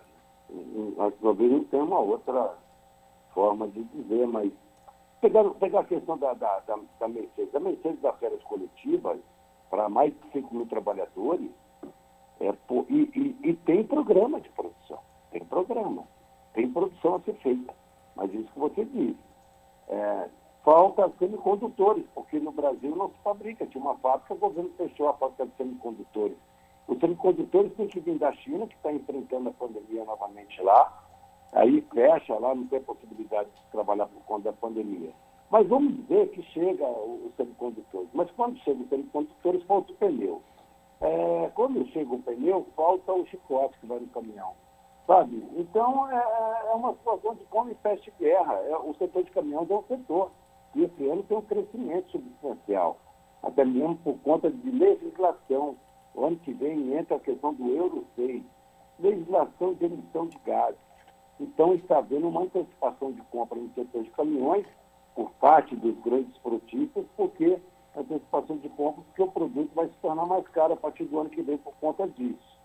Talvez não tenha uma outra forma de dizer, mas pegar, pegar a questão da, da, da, da Mercedes. A Mercedes dá férias coletivas para mais de 5 mil trabalhadores é, e, e, e tem programa de produção. Tem programa tem produção a ser feita. Mas isso que você disse. É, falta semicondutores, porque no Brasil não se fabrica. Tinha uma fábrica, o governo fechou a fábrica de semicondutores. Os semicondutores têm que vir da China, que está enfrentando a pandemia novamente lá. Aí fecha lá, não tem possibilidade de trabalhar por conta da pandemia. Mas vamos dizer que chega os semicondutores. Mas quando chega os semicondutores, falta o pneu. É, quando chega o pneu, falta o chicote que vai no caminhão. Sabe? Então, é, é, uma situação de como e peste guerra. É, o setor de caminhões é um setor. E esse ano tem um crescimento substancial, até mesmo por conta de legislação. O ano que vem entra a questão do Euro 6, legislação de emissão de gases. Então, está havendo uma antecipação de compra no setor de caminhões por parte dos grandes produtistas, porque antecipação de compra, porque o produto vai se tornar mais caro a partir do ano que vem por conta disso.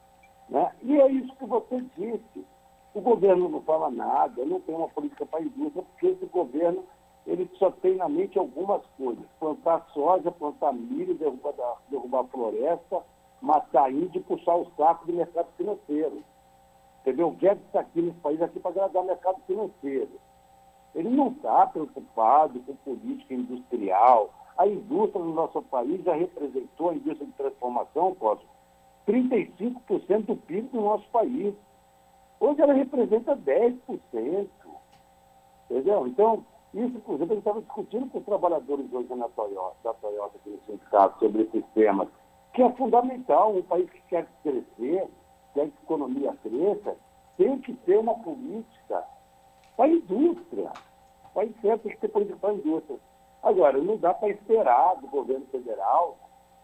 Né? E é isso que você disse. O governo não fala nada, não tem uma política para a indústria, porque esse governo ele só tem na mente algumas coisas. Plantar soja, plantar milho, derrubar, derrubar floresta, matar índio e puxar o saco do mercado financeiro. Entendeu? O Guedes está aqui nesse país aqui para agradar o mercado financeiro. Ele não está preocupado com política industrial. A indústria no nosso país já representou a indústria de transformação, Cosmo, 35% do PIB do nosso país. Hoje ela representa 10%. Entendeu? Então, isso, por exemplo, gente estava discutindo com os trabalhadores hoje na Toyota, da Toyota aqui no sindicato sobre esses temas, que é fundamental. Um país que quer crescer, quer que a economia cresça, tem que ter uma política para a indústria. O país tem que ter política para a indústria. Agora, não dá para esperar do governo federal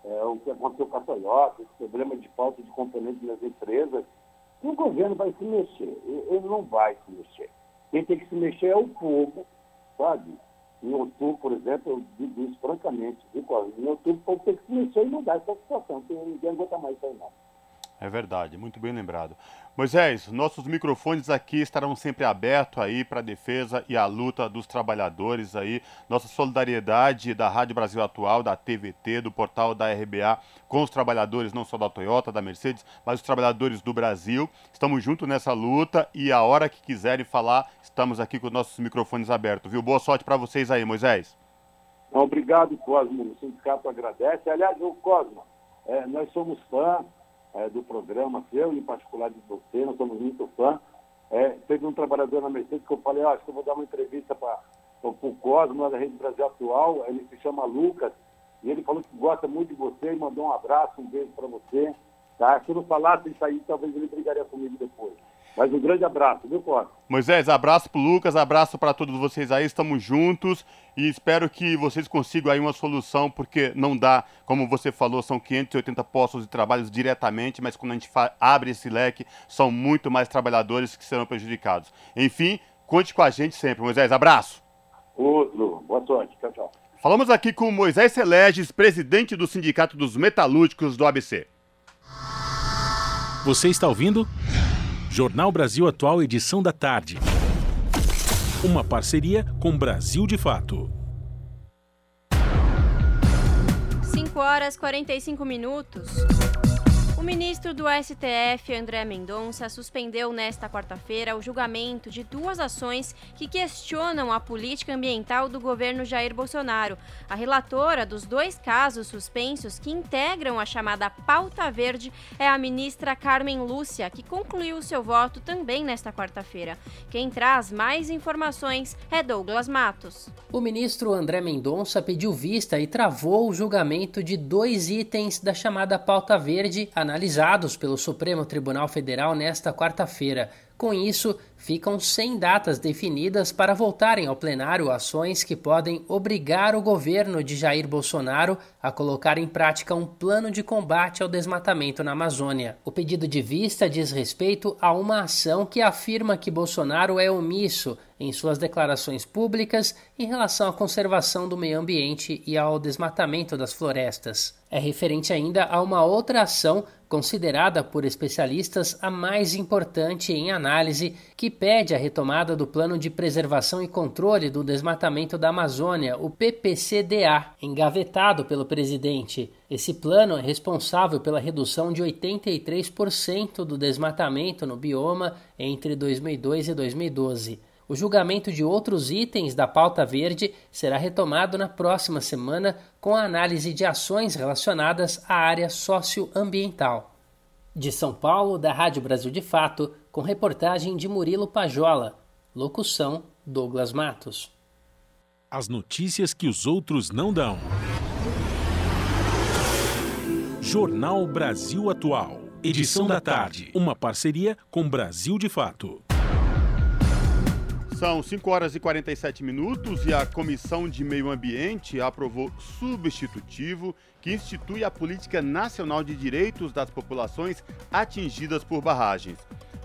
é, o que aconteceu com a Toyota, esse problema de falta de componentes nas empresas, que o governo vai se mexer. Ele não vai se mexer. Quem tem que se mexer é o povo, sabe? Em outubro, por exemplo, eu digo isso francamente? Em outubro pode ter que começar a inundar essa situação, porque ninguém aguenta mais isso aí não. É verdade, muito bem lembrado. Moisés, nossos microfones aqui estarão sempre abertos aí para a defesa e a luta dos trabalhadores aí. Nossa solidariedade da Rádio Brasil Atual, da TVT, do portal da RBA com os trabalhadores não só da Toyota, da Mercedes, mas os trabalhadores do Brasil. Estamos juntos nessa luta e a hora que quiserem falar, estamos aqui com nossos microfones abertos, viu? Boa sorte para vocês aí, Moisés. Obrigado, Cosmo. O sindicato agradece. Aliás, o Cosmo, é, nós somos fãs é, do programa seu, em particular de você, nós somos muito fã. É, teve um trabalhador na Mercedes que eu falei, ah, acho que eu vou dar uma entrevista para o Cosmo, da Rede Brasil Atual, ele se chama Lucas, e ele falou que gosta muito de você e mandou um abraço, um beijo para você. Tá? Se eu não falasse isso aí, talvez ele brigaria comigo depois. Mas um grande abraço, viu, Costa? Moisés, abraço pro Lucas, abraço para todos vocês aí, estamos juntos e espero que vocês consigam aí uma solução, porque não dá, como você falou, são 580 postos de trabalho diretamente, mas quando a gente abre esse leque, são muito mais trabalhadores que serão prejudicados. Enfim, conte com a gente sempre, Moisés, abraço. Outro, boa sorte, tchau, tchau. Falamos aqui com Moisés Seleges, presidente do Sindicato dos Metalúrgicos do ABC. Você está ouvindo? Jornal Brasil Atual, edição da tarde. Uma parceria com Brasil de Fato. 5 horas 45 minutos. O ministro do STF, André Mendonça, suspendeu nesta quarta-feira o julgamento de duas ações que questionam a política ambiental do governo Jair Bolsonaro. A relatora dos dois casos suspensos que integram a chamada Pauta Verde é a ministra Carmen Lúcia, que concluiu seu voto também nesta quarta-feira. Quem traz mais informações é Douglas Matos. O ministro André Mendonça pediu vista e travou o julgamento de dois itens da chamada Pauta Verde, analisados pelo Supremo Tribunal Federal nesta quarta-feira. Com isso, ficam sem datas definidas para voltarem ao plenário ações que podem obrigar o governo de Jair Bolsonaro a colocar em prática um plano de combate ao desmatamento na Amazônia. O pedido de vista diz respeito a uma ação que afirma que Bolsonaro é omisso em suas declarações públicas em relação à conservação do meio ambiente e ao desmatamento das florestas. É referente ainda a uma outra ação considerada por especialistas a mais importante em análise, que pede a retomada do Plano de Preservação e Controle do Desmatamento da Amazônia, o PPCDA, engavetado pelo presidente. Esse plano é responsável pela redução de 83% do desmatamento no bioma entre 2002 e 2012. O julgamento de outros itens da pauta verde será retomado na próxima semana com a análise de ações relacionadas à área socioambiental. De São Paulo, da Rádio Brasil de Fato, com reportagem de Murilo Pajola. Locução: Douglas Matos. As notícias que os outros não dão. Jornal Brasil Atual. Edição da tarde. Uma parceria com Brasil de Fato. São 5 horas e 47 minutos e a Comissão de Meio Ambiente aprovou substitutivo que institui a Política Nacional de Direitos das Populações atingidas por barragens.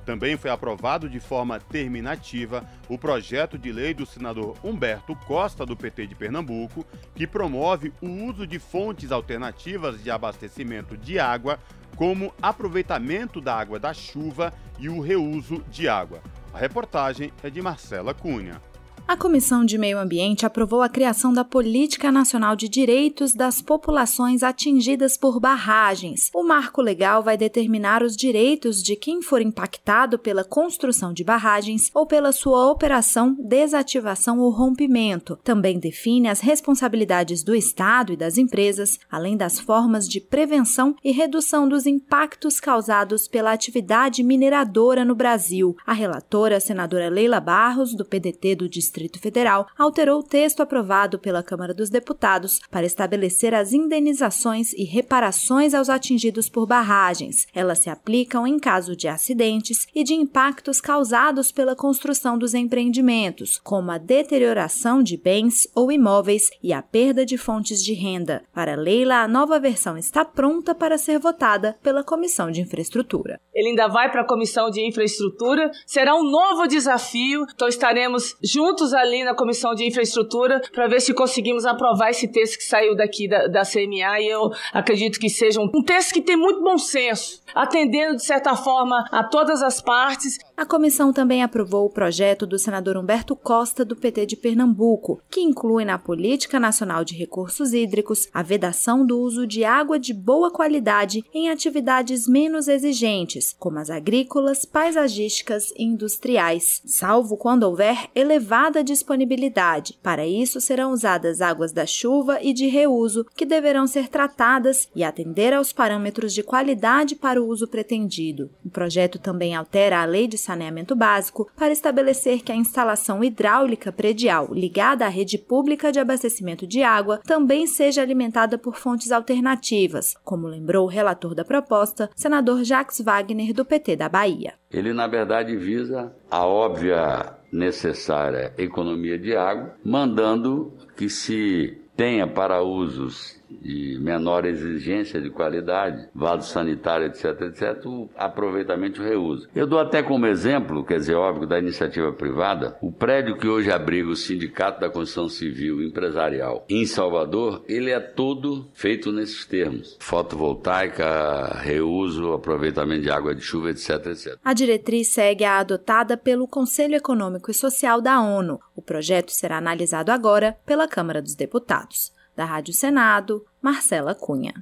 Também foi aprovado de forma terminativa o projeto de lei do senador Humberto Costa, do PT de Pernambuco, que promove o uso de fontes alternativas de abastecimento de água, como aproveitamento da água da chuva e o reuso de água. A reportagem é de Marcela Cunha. A Comissão de Meio Ambiente aprovou a criação da Política Nacional de Direitos das Populações Atingidas por Barragens. O marco legal vai determinar os direitos de quem for impactado pela construção de barragens ou pela sua operação, desativação ou rompimento. Também define as responsabilidades do Estado e das empresas, além das formas de prevenção e redução dos impactos causados pela atividade mineradora no Brasil. A relatora, a senadora Leila Barros, do PDT do Distrito Distrito Federal alterou o texto aprovado pela Câmara dos Deputados para estabelecer as indenizações e reparações aos atingidos por barragens. Elas se aplicam em caso de acidentes e de impactos causados pela construção dos empreendimentos, como a deterioração de bens ou imóveis e a perda de fontes de renda. Para Leila, a nova versão está pronta para ser votada pela Comissão de Infraestrutura. Ele ainda vai para a Comissão de Infraestrutura, será um novo desafio, então estaremos juntos juntos ali na Comissão de Infraestrutura para ver se conseguimos aprovar esse texto que saiu daqui da, da CMA e eu acredito que seja um, um texto que tem muito bom senso, atendendo de certa forma a todas as partes. A comissão também aprovou o projeto do senador Humberto Costa do PT de Pernambuco, que inclui na Política Nacional de Recursos Hídricos a vedação do uso de água de boa qualidade em atividades menos exigentes, como as agrícolas, paisagísticas e industriais, salvo quando houver elevada disponibilidade. Para isso serão usadas águas da chuva e de reuso, que deverão ser tratadas e atender aos parâmetros de qualidade para o uso pretendido. O projeto também altera a Lei de Saneamento Básico para estabelecer que a instalação hidráulica predial ligada à rede pública de abastecimento de água também seja alimentada por fontes alternativas, como lembrou o relator da proposta, senador Jacques Wagner, do PT da Bahia. Ele, na verdade, visa a óbvia necessária economia de água, mandando que se tenha para usos de menor exigência de qualidade, vaso sanitário, etc, etc, o aproveitamento e reuso. Eu dou até como exemplo, quer dizer, óbvio, da iniciativa privada, o prédio que hoje abriga o Sindicato da Construção Civil Empresarial em Salvador, ele é todo feito nesses termos. Fotovoltaica, reuso, aproveitamento de água de chuva, etc, etc. A diretriz segue a adotada pelo Conselho Econômico e Social da ONU. O projeto será analisado agora pela Câmara dos Deputados. Da Rádio Senado, Marcela Cunha.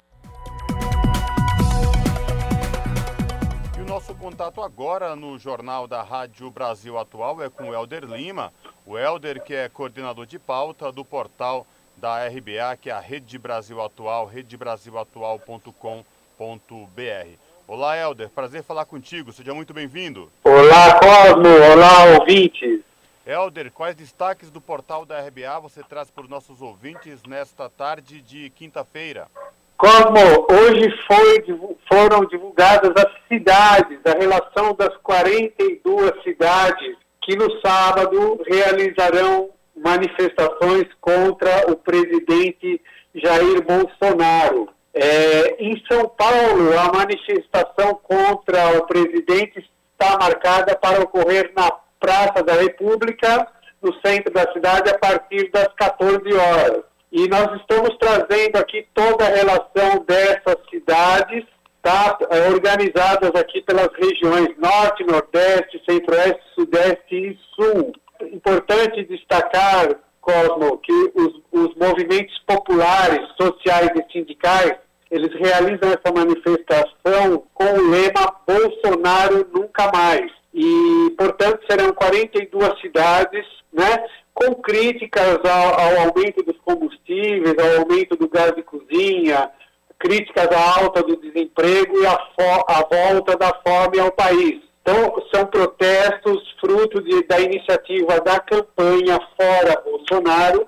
E o nosso contato agora no Jornal da Rádio Brasil Atual é com o Helder Lima. O Helder, que é coordenador de pauta do portal da RBA, que é a Rede Brasil Atual, redebrasilatual.com.br. Olá, Helder, prazer falar contigo, seja muito bem-vindo. Olá, Cosmo, olá, ouvintes. Helder, quais destaques do portal da RBA você traz para os nossos ouvintes nesta tarde de quinta-feira? Cosmo, hoje foi, foram divulgadas as cidades, a relação das 42 cidades que no sábado realizarão manifestações contra o presidente Jair Bolsonaro. É, em São Paulo, a manifestação contra o presidente está marcada para ocorrer na Praça da República, no centro da cidade, a partir das 14 horas. E nós estamos trazendo aqui toda a relação dessas cidades, tá, eh, organizadas aqui pelas regiões Norte, Nordeste, Centro-Oeste, Sudeste e Sul. Importante destacar, Cosmo, que os, os movimentos populares, sociais e sindicais, eles realizam essa manifestação com o lema Bolsonaro nunca mais e, portanto, serão 42 cidades, né, com críticas ao, ao, aumento dos combustíveis, ao aumento do gás de cozinha, críticas à alta do desemprego e à, volta da fome ao país. Então, são protestos fruto de, da iniciativa da campanha Fora Bolsonaro,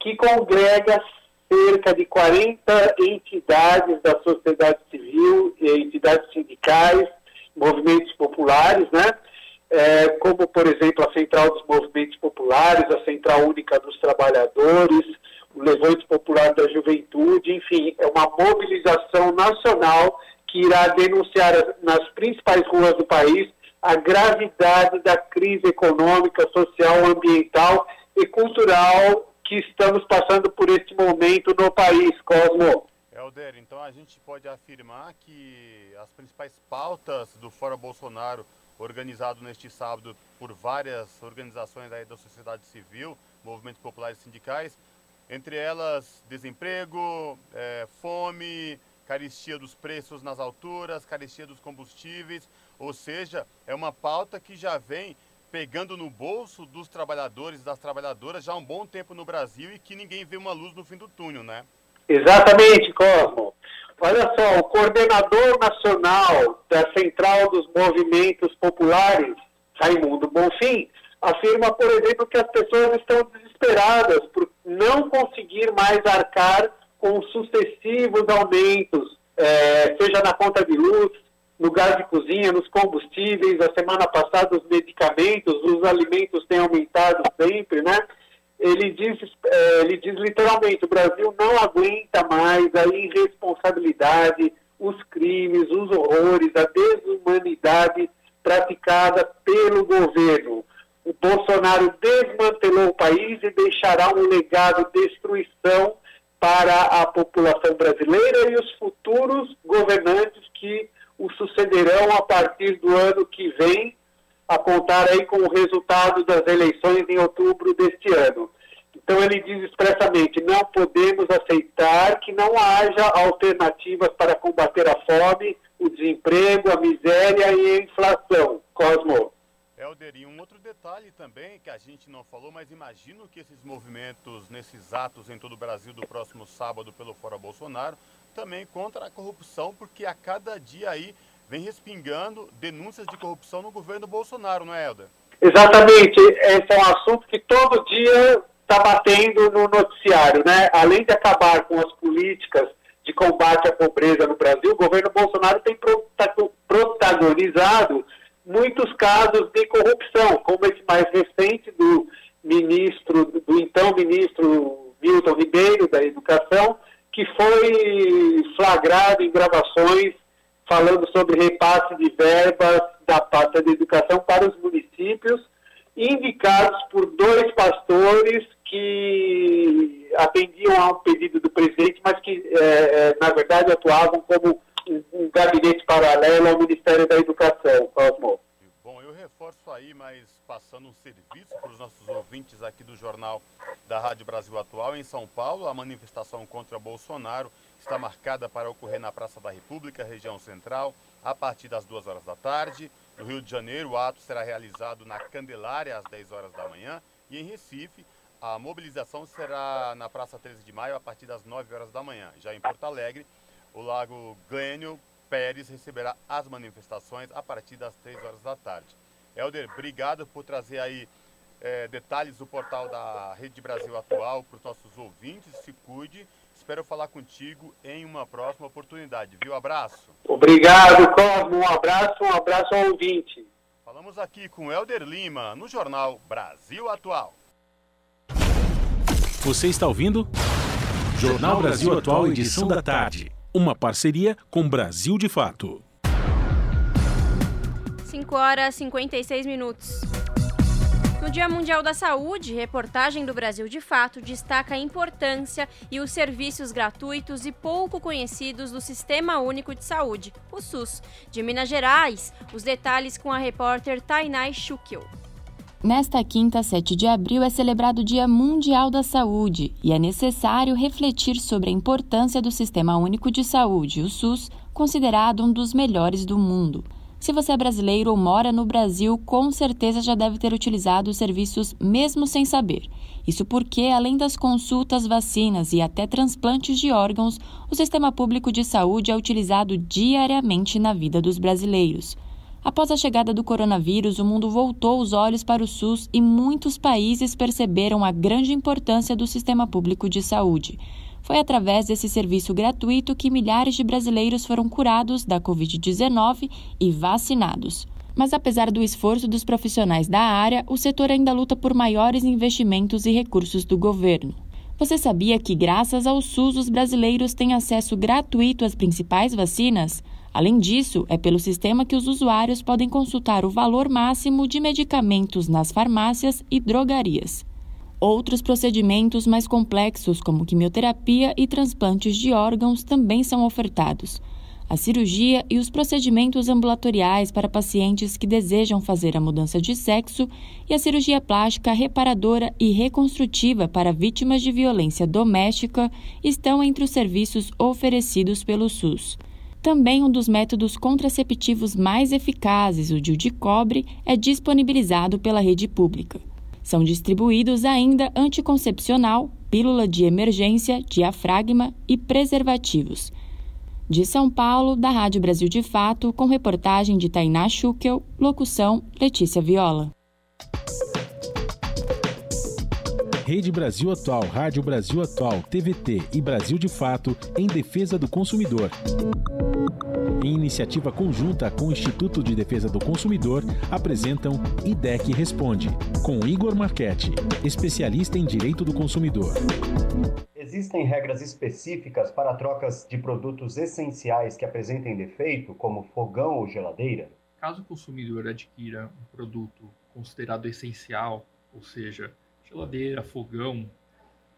que congrega cerca de 40 entidades da sociedade civil, entidades sindicais, movimentos populares, né? É, como, por exemplo, a Central dos Movimentos Populares, a Central Única dos Trabalhadores, o Levante Popular da Juventude, enfim, é uma mobilização nacional que irá denunciar nas principais ruas do país a gravidade da crise econômica, social, ambiental e cultural que estamos passando por este momento no país, Cosmo. Helder, então a gente pode afirmar que as principais pautas do Fora Bolsonaro, organizado neste sábado por várias organizações da sociedade civil, movimentos populares e sindicais, entre elas desemprego, é, fome, caristia dos preços nas alturas, caristia dos combustíveis, ou seja, é uma pauta que já vem pegando no bolso dos trabalhadores das trabalhadoras já há um bom tempo no Brasil e que ninguém vê uma luz no fim do túnel, né? Exatamente, Cosmo. Olha só, o coordenador nacional da Central dos Movimentos Populares, Raimundo Bonfim, afirma, por exemplo, que as pessoas estão desesperadas por não conseguir mais arcar com sucessivos aumentos, é, seja na conta de luz, no gás de cozinha, nos combustíveis. A semana passada, os medicamentos, os alimentos têm aumentado sempre, né? Ele diz, é, ele diz literalmente, o Brasil não aguenta mais a irresponsabilidade, os crimes, os horrores, a desumanidade praticada pelo governo. o Bolsonaro desmantelou o país e deixará um legado de destruição para a população brasileira e os futuros governantes que o sucederão a partir do ano que vem, a contar aí com o resultado das eleições em outubro deste ano. Então ele diz expressamente: não podemos aceitar que não haja alternativas para combater a fome, o desemprego, a miséria e a inflação. Cosmo. Helder, e um outro detalhe também que a gente não falou, mas imagino que esses movimentos, nesses atos em todo o Brasil do próximo sábado pelo Fora Bolsonaro, também contra a corrupção, porque a cada dia aí vem respingando denúncias de corrupção no governo Bolsonaro, não é, Helder? Exatamente. Esse é um assunto que todo dia está batendo no noticiário, né? Além de acabar com as políticas de combate à pobreza no Brasil, o governo Bolsonaro tem protagonizado muitos casos de corrupção, como esse mais recente do ministro, do então ministro Milton Ribeiro da Educação, que foi flagrado em gravações falando sobre repasse de verbas da pasta de educação para os municípios, indicados por dois pastores que atendiam a um pedido do presidente, mas que, é, é, na verdade, atuavam como um, um, gabinete paralelo ao Ministério da Educação, Cosmo. Reforço aí, mas passando um serviço para os nossos ouvintes aqui do Jornal da Rádio Brasil Atual, em São Paulo, a manifestação contra Bolsonaro está marcada para ocorrer na Praça da República, região central, a partir das duas horas da tarde. No Rio de Janeiro, o ato será realizado na Candelária, às 10 horas da manhã. E em Recife, a mobilização será na Praça 13 de Maio a partir das 9 horas da manhã. Já em Porto Alegre, o Lago Glênio Pérez receberá as manifestações a partir das 3 horas da tarde. Helder, obrigado por trazer aí é, detalhes do portal da Rede Brasil Atual para os nossos ouvintes. Se cuide. Espero falar contigo em uma próxima oportunidade, viu? Abraço. Obrigado, Cosmo. Um abraço, um abraço ao ouvinte. Falamos aqui com Helder Lima, no jornal Brasil Atual. Você está ouvindo? Jornal Brasil Atual, edição da tarde. Uma parceria com Brasil de Fato. 5 horas e 56 minutos. No Dia Mundial da Saúde, reportagem do Brasil de Fato destaca a importância e os serviços gratuitos e pouco conhecidos do Sistema Único de Saúde, o SUS. De Minas Gerais, os detalhes com a repórter Tainai Schukel. Nesta quinta, 7 de abril, é celebrado o Dia Mundial da Saúde e é necessário refletir sobre a importância do Sistema Único de Saúde, o SUS, considerado um dos melhores do mundo. Se você é brasileiro ou mora no Brasil, com certeza já deve ter utilizado os serviços mesmo sem saber. Isso porque, além das consultas, vacinas e até transplantes de órgãos, o sistema público de saúde é utilizado diariamente na vida dos brasileiros. Após a chegada do coronavírus, o mundo voltou os olhos para o SUS e muitos países perceberam a grande importância do sistema público de saúde. Foi através desse serviço gratuito que milhares de brasileiros foram curados da Covid-19 e vacinados. Mas apesar do esforço dos profissionais da área, o setor ainda luta por maiores investimentos e recursos do governo. Você sabia que, graças ao SUS, os brasileiros têm acesso gratuito às principais vacinas? Além disso, é pelo sistema que os usuários podem consultar o valor máximo de medicamentos nas farmácias e drogarias. Outros procedimentos mais complexos, como quimioterapia e transplantes de órgãos, também são ofertados. A cirurgia e os procedimentos ambulatoriais para pacientes que desejam fazer a mudança de sexo e a cirurgia plástica reparadora e reconstrutiva para vítimas de violência doméstica estão entre os serviços oferecidos pelo SUS. Também um dos métodos contraceptivos mais eficazes, o DIU de cobre, é disponibilizado pela rede pública. São distribuídos ainda anticoncepcional, pílula de emergência, diafragma e preservativos. De São Paulo, da Rádio Brasil de Fato, com reportagem de Tainá Schukel, locução Letícia Viola. Rede Brasil Atual, Rádio Brasil Atual, TVT e Brasil de Fato em defesa do consumidor. Em iniciativa conjunta com o Instituto de Defesa do Consumidor, apresentam IDEC Responde, com Igor Marchetti, especialista em direito do consumidor. Existem regras específicas para trocas de produtos essenciais que apresentem defeito, como fogão ou geladeira? Caso o consumidor adquira um produto considerado essencial, ou seja, geladeira, fogão,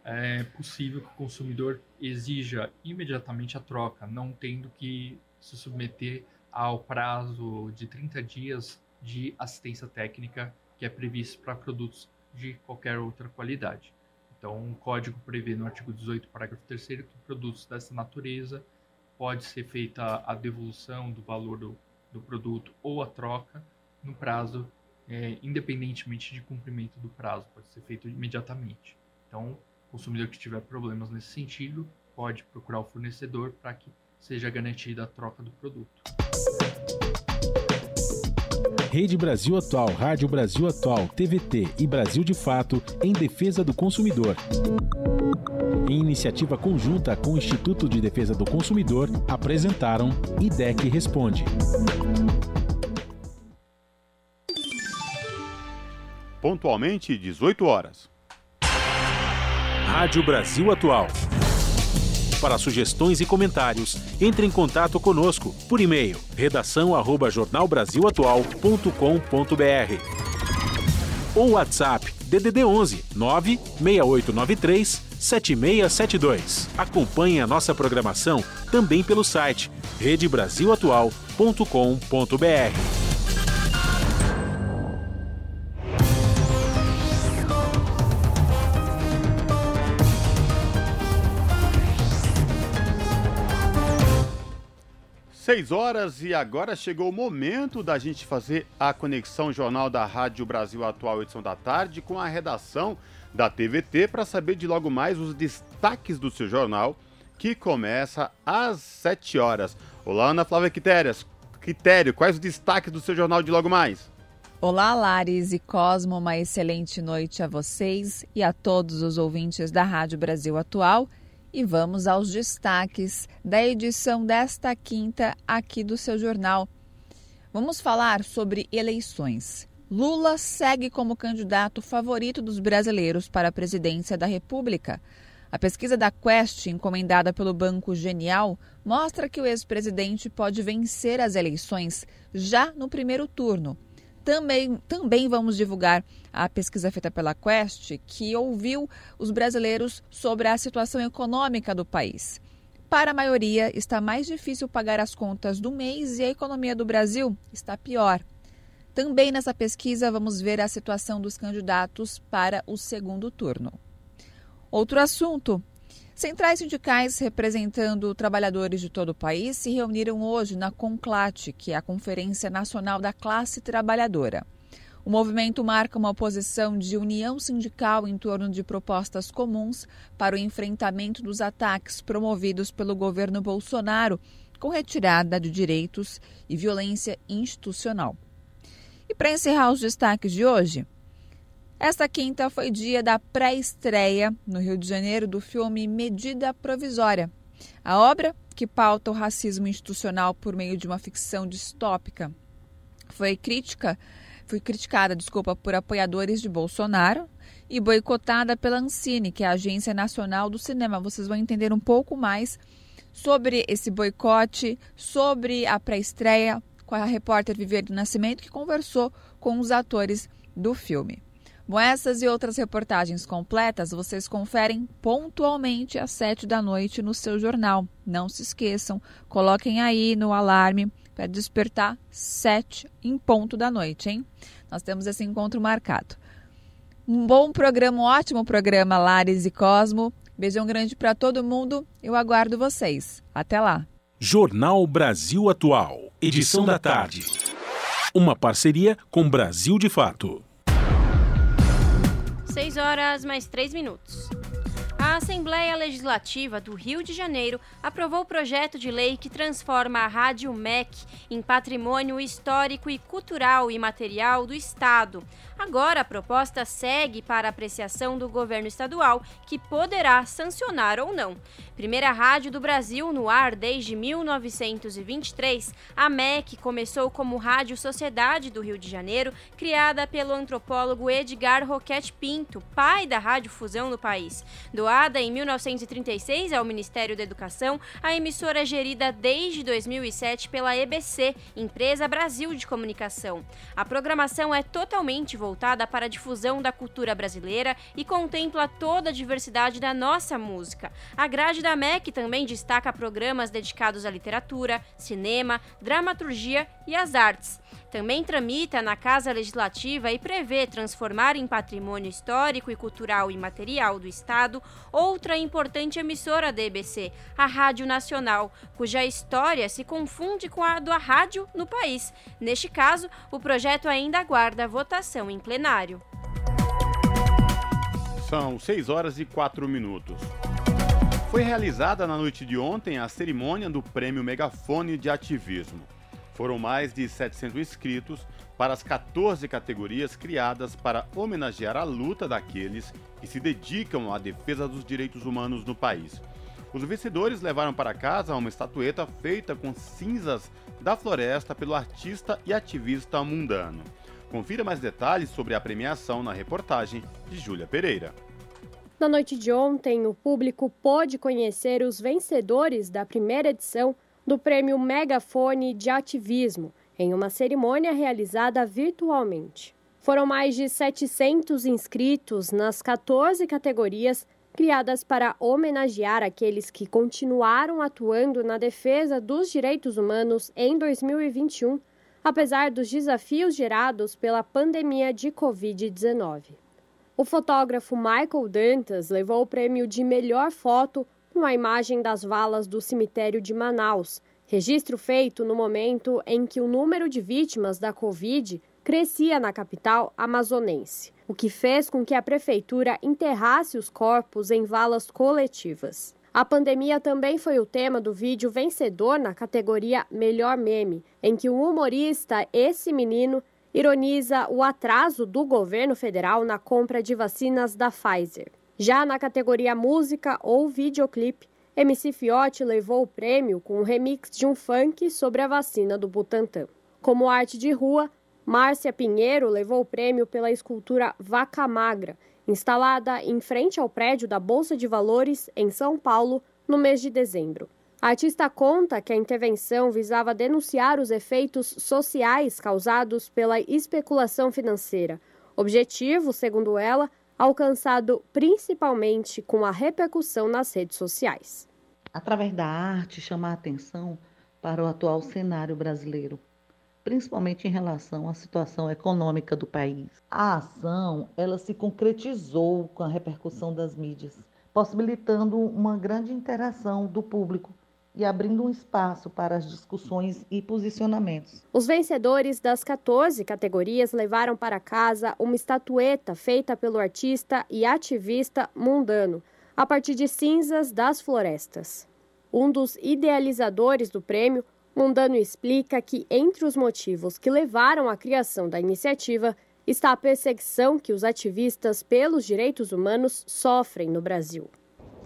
é possível que o consumidor exija imediatamente a troca, não tendo que se submeter ao prazo de 30 dias de assistência técnica que é previsto para produtos de qualquer outra qualidade. Então, o código prevê no artigo 18, parágrafo 3 que produtos dessa natureza pode ser feita a devolução do valor do, do produto ou a troca no prazo, é, independentemente de cumprimento do prazo, pode ser feito imediatamente. Então, o consumidor que tiver problemas nesse sentido pode procurar o fornecedor para que seja garantida a troca do produto. Rede Brasil Atual, Rádio Brasil Atual, TVT e Brasil de Fato em defesa do consumidor. Em iniciativa conjunta com o Instituto de Defesa do Consumidor, apresentaram IDEC Responde. Pontualmente, 18 horas. Rádio Brasil Atual. Para sugestões e comentários, entre em contato conosco por e-mail redação@jornalbrasilatual.com.br ou WhatsApp DDD 11 96893 7672. Acompanhe a nossa programação também pelo site redebrasilatual.com.br. Seis horas e agora chegou o momento da gente fazer a conexão jornal da Rádio Brasil Atual edição da tarde com a redação da TVT para saber de logo mais os destaques do seu jornal que começa às 7 horas. Olá, Ana Flávia Quitérias. Quitério, quais os destaques do seu jornal de logo mais? Olá, Lares e Cosmo, uma excelente noite a vocês e a todos os ouvintes da Rádio Brasil Atual e vamos aos destaques da edição desta quinta aqui do seu jornal. Vamos falar sobre eleições. Lula segue como candidato favorito dos brasileiros para a presidência da República. A pesquisa da Quest, encomendada pelo Banco Genial, mostra que o ex-presidente pode vencer as eleições já no primeiro turno. Também, também vamos divulgar a pesquisa feita pela Quest, que ouviu os brasileiros sobre a situação econômica do país. Para a maioria, está mais difícil pagar as contas do mês e a economia do Brasil está pior. Também nessa pesquisa vamos ver a situação dos candidatos para o segundo turno. Outro assunto: Centrais sindicais representando trabalhadores de todo o país se reuniram hoje na CONCLAT, que é a Conferência Nacional da Classe Trabalhadora. O movimento marca uma posição de união sindical em torno de propostas comuns para o enfrentamento dos ataques promovidos pelo governo Bolsonaro, com retirada de direitos e violência institucional. E para encerrar os destaques de hoje, esta quinta foi dia da pré-estreia no Rio de Janeiro do filme Medida Provisória. A obra, que pauta o racismo institucional por meio de uma ficção distópica, foi crítica, foi criticada, desculpa, por apoiadores de Bolsonaro e boicotada pela Ancine, que é a Agência Nacional do Cinema. Vocês vão entender um pouco mais sobre esse boicote, sobre a pré-estreia com a repórter Viviane Nascimento, que conversou com os atores do filme. Bom, essas e outras reportagens completas vocês conferem pontualmente às sete da noite no seu jornal. Não se esqueçam, coloquem aí no alarme para despertar sete em ponto da noite, hein? Nós temos esse encontro marcado. Um bom programa, um ótimo programa, Lares e Cosmo. Beijão grande para todo mundo. Eu aguardo vocês. Até lá. Jornal Brasil Atual, edição da tarde. Uma parceria com Brasil de Fato. 6 horas mais 3 minutos. A Assembleia Legislativa do Rio de Janeiro aprovou o projeto de lei que transforma a Rádio MEC em patrimônio histórico e cultural e material do Estado. Agora a proposta segue para apreciação do governo estadual, que poderá sancionar ou não. Primeira rádio do Brasil no ar desde 1923, a MEC começou como Rádio Sociedade do Rio de Janeiro, criada pelo antropólogo Edgar Roquette Pinto, pai da Rádio Fusão no país. Do Fundada em 1936 ao Ministério da Educação, a emissora é gerida desde 2007 pela EBC, Empresa Brasil de Comunicação. A programação é totalmente voltada para a difusão da cultura brasileira e contempla toda a diversidade da nossa música. A grade da MEC também destaca programas dedicados à literatura, cinema, dramaturgia e às artes. Também tramita na Casa Legislativa e prevê transformar em patrimônio histórico e cultural e material do Estado outra importante emissora da EBC, a Rádio Nacional, cuja história se confunde com a da rádio no país. Neste caso, o projeto ainda aguarda votação em plenário. São 6 horas e 4 minutos. Foi realizada na noite de ontem a cerimônia do Prêmio Megafone de Ativismo. Foram mais de 700 inscritos para as 14 categorias criadas para homenagear a luta daqueles que se dedicam à defesa dos direitos humanos no país. Os vencedores levaram para casa uma estatueta feita com cinzas da floresta pelo artista e ativista mundano. Confira mais detalhes sobre a premiação na reportagem de Júlia Pereira. Na noite de ontem, o público pôde conhecer os vencedores da primeira edição do Prêmio Megafone de Ativismo, em uma cerimônia realizada virtualmente. Foram mais de 700 inscritos nas 14 categorias criadas para homenagear aqueles que continuaram atuando na defesa dos direitos humanos em 2021, apesar dos desafios gerados pela pandemia de Covid-19. O fotógrafo Michael Dantas levou o prêmio de melhor foto com a imagem das valas do cemitério de Manaus, registro feito no momento em que o número de vítimas da Covid crescia na capital amazonense, o que fez com que a prefeitura enterrasse os corpos em valas coletivas. A pandemia também foi o tema do vídeo vencedor na categoria Melhor Meme, em que o humorista Esse Menino ironiza o atraso do governo federal na compra de vacinas da Pfizer. Já na categoria música ou videoclipe, MC Fiote levou o prêmio com um remix de um funk sobre a vacina do Butantan. Como arte de rua, Márcia Pinheiro levou o prêmio pela escultura Vaca Magra, instalada em frente ao prédio da Bolsa de Valores, em São Paulo, no mês de dezembro. A artista conta que a intervenção visava denunciar os efeitos sociais causados pela especulação financeira. Objetivo, segundo ela, alcançado principalmente com a repercussão nas redes sociais. Através da arte, chamar a atenção para o atual cenário brasileiro, principalmente em relação à situação econômica do país. A ação, ela se concretizou com a repercussão das mídias, possibilitando uma grande interação do público e abrindo um espaço para as discussões e posicionamentos. Os vencedores das 14 categorias levaram para casa uma estatueta feita pelo artista e ativista mundano, a partir de cinzas das florestas. Um dos idealizadores do prêmio, Mundano explica que entre os motivos que levaram à criação da iniciativa está a perseguição que os ativistas pelos direitos humanos sofrem no Brasil.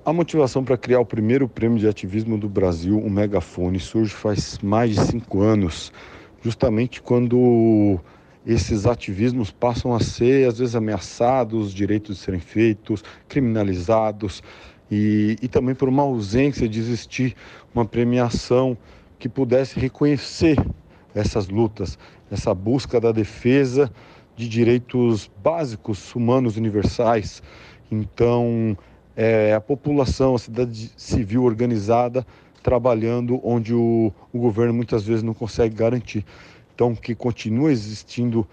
A motivação para criar o primeiro prêmio de ativismo do Brasil, o Megafone, surge faz mais de cinco anos, justamente quando esses ativismos passam a ser, às vezes, ameaçados, direitos de serem feitos, criminalizados, e, e também por uma ausência de existir uma premiação que pudesse reconhecer essas lutas, essa busca da defesa de direitos básicos humanos universais. Então, é, a população, a cidade civil organizada trabalhando onde o, o governo muitas vezes não consegue garantir. Então, que continue existindo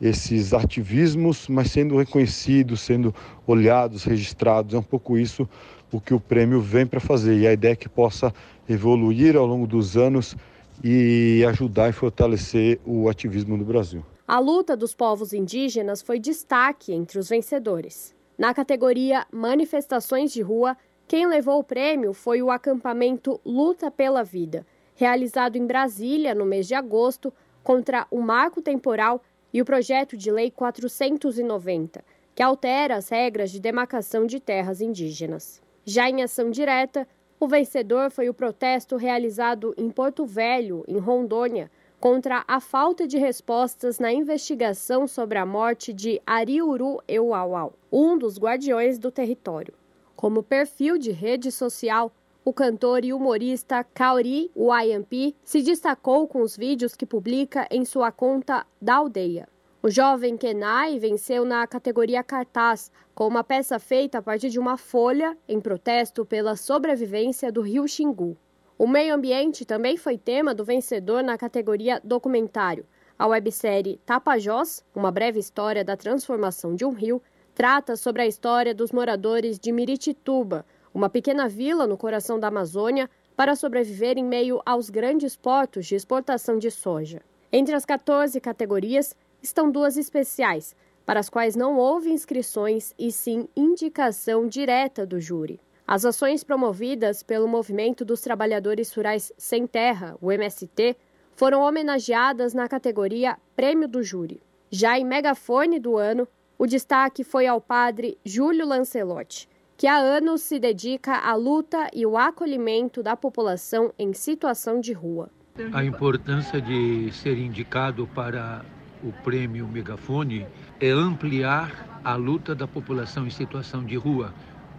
esses ativismos, mas sendo reconhecidos, sendo olhados, registrados. É um pouco isso o que o prêmio vem para fazer. E a ideia é que possa evoluir ao longo dos anos e ajudar e fortalecer o ativismo no Brasil. A luta dos povos indígenas foi destaque entre os vencedores. Na categoria Manifestações de Rua, quem levou o prêmio foi o acampamento Luta pela Vida, realizado em Brasília no mês de agosto contra o marco temporal e o projeto de lei 490, que altera as regras de demarcação de terras indígenas. Já em ação direta, o vencedor foi o protesto realizado em Porto Velho, em Rondônia, contra a falta de respostas na investigação sobre a morte de Ariuru Euauau, um dos guardiões do território. Como perfil de rede social, o cantor e humorista Kaori YMP se destacou com os vídeos que publica em sua conta da aldeia. O jovem Kenai venceu na categoria cartaz com uma peça feita a partir de uma folha em protesto pela sobrevivência do rio Xingu. O meio ambiente também foi tema do vencedor na categoria documentário. A websérie Tapajós, uma breve história da transformação de um rio, trata sobre a história dos moradores de Miritituba, uma pequena vila no coração da Amazônia, para sobreviver em meio aos grandes portos de exportação de soja. Entre as 14 categorias, estão duas especiais, para as quais não houve inscrições e sim indicação direta do júri. As ações promovidas pelo Movimento dos Trabalhadores Rurais Sem Terra, o MST, foram homenageadas na categoria Prêmio do Júri. Já em megafone do ano, o destaque foi ao padre Júlio Lancelotti, que há anos se dedica à luta e o acolhimento da população em situação de rua. A importância de ser indicado para o prêmio Megafone é ampliar a luta da população em situação de rua,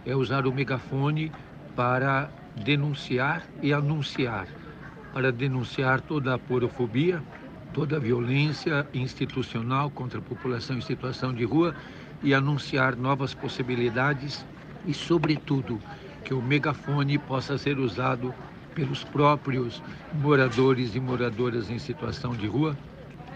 é usar o megafone para denunciar e anunciar, para denunciar toda a porofobia, toda a violência institucional contra a população em situação de rua e anunciar novas possibilidades e, sobretudo, que o megafone possa ser usado pelos próprios moradores e moradoras em situação de rua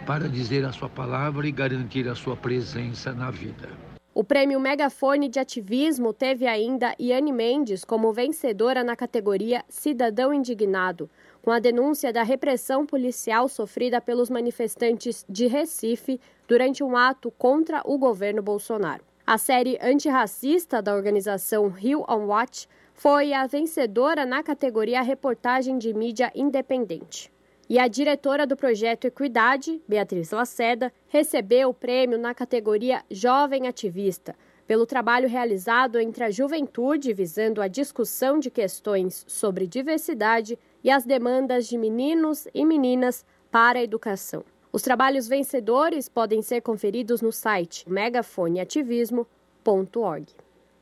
para dizer a sua palavra e garantir a sua presença na vida. O prêmio Megafone de Ativismo teve ainda Iane Mendes como vencedora na categoria Cidadão Indignado, com a denúncia da repressão policial sofrida pelos manifestantes de Recife durante um ato contra o governo Bolsonaro. A série antirracista da organização Rio on Watch foi a vencedora na categoria Reportagem de Mídia Independente. E a diretora do projeto Equidade, Beatriz Laceda, recebeu o prêmio na categoria Jovem Ativista, pelo trabalho realizado entre a juventude visando a discussão de questões sobre diversidade e as demandas de meninos e meninas para a educação. Os trabalhos vencedores podem ser conferidos no site megafoneativismo.org.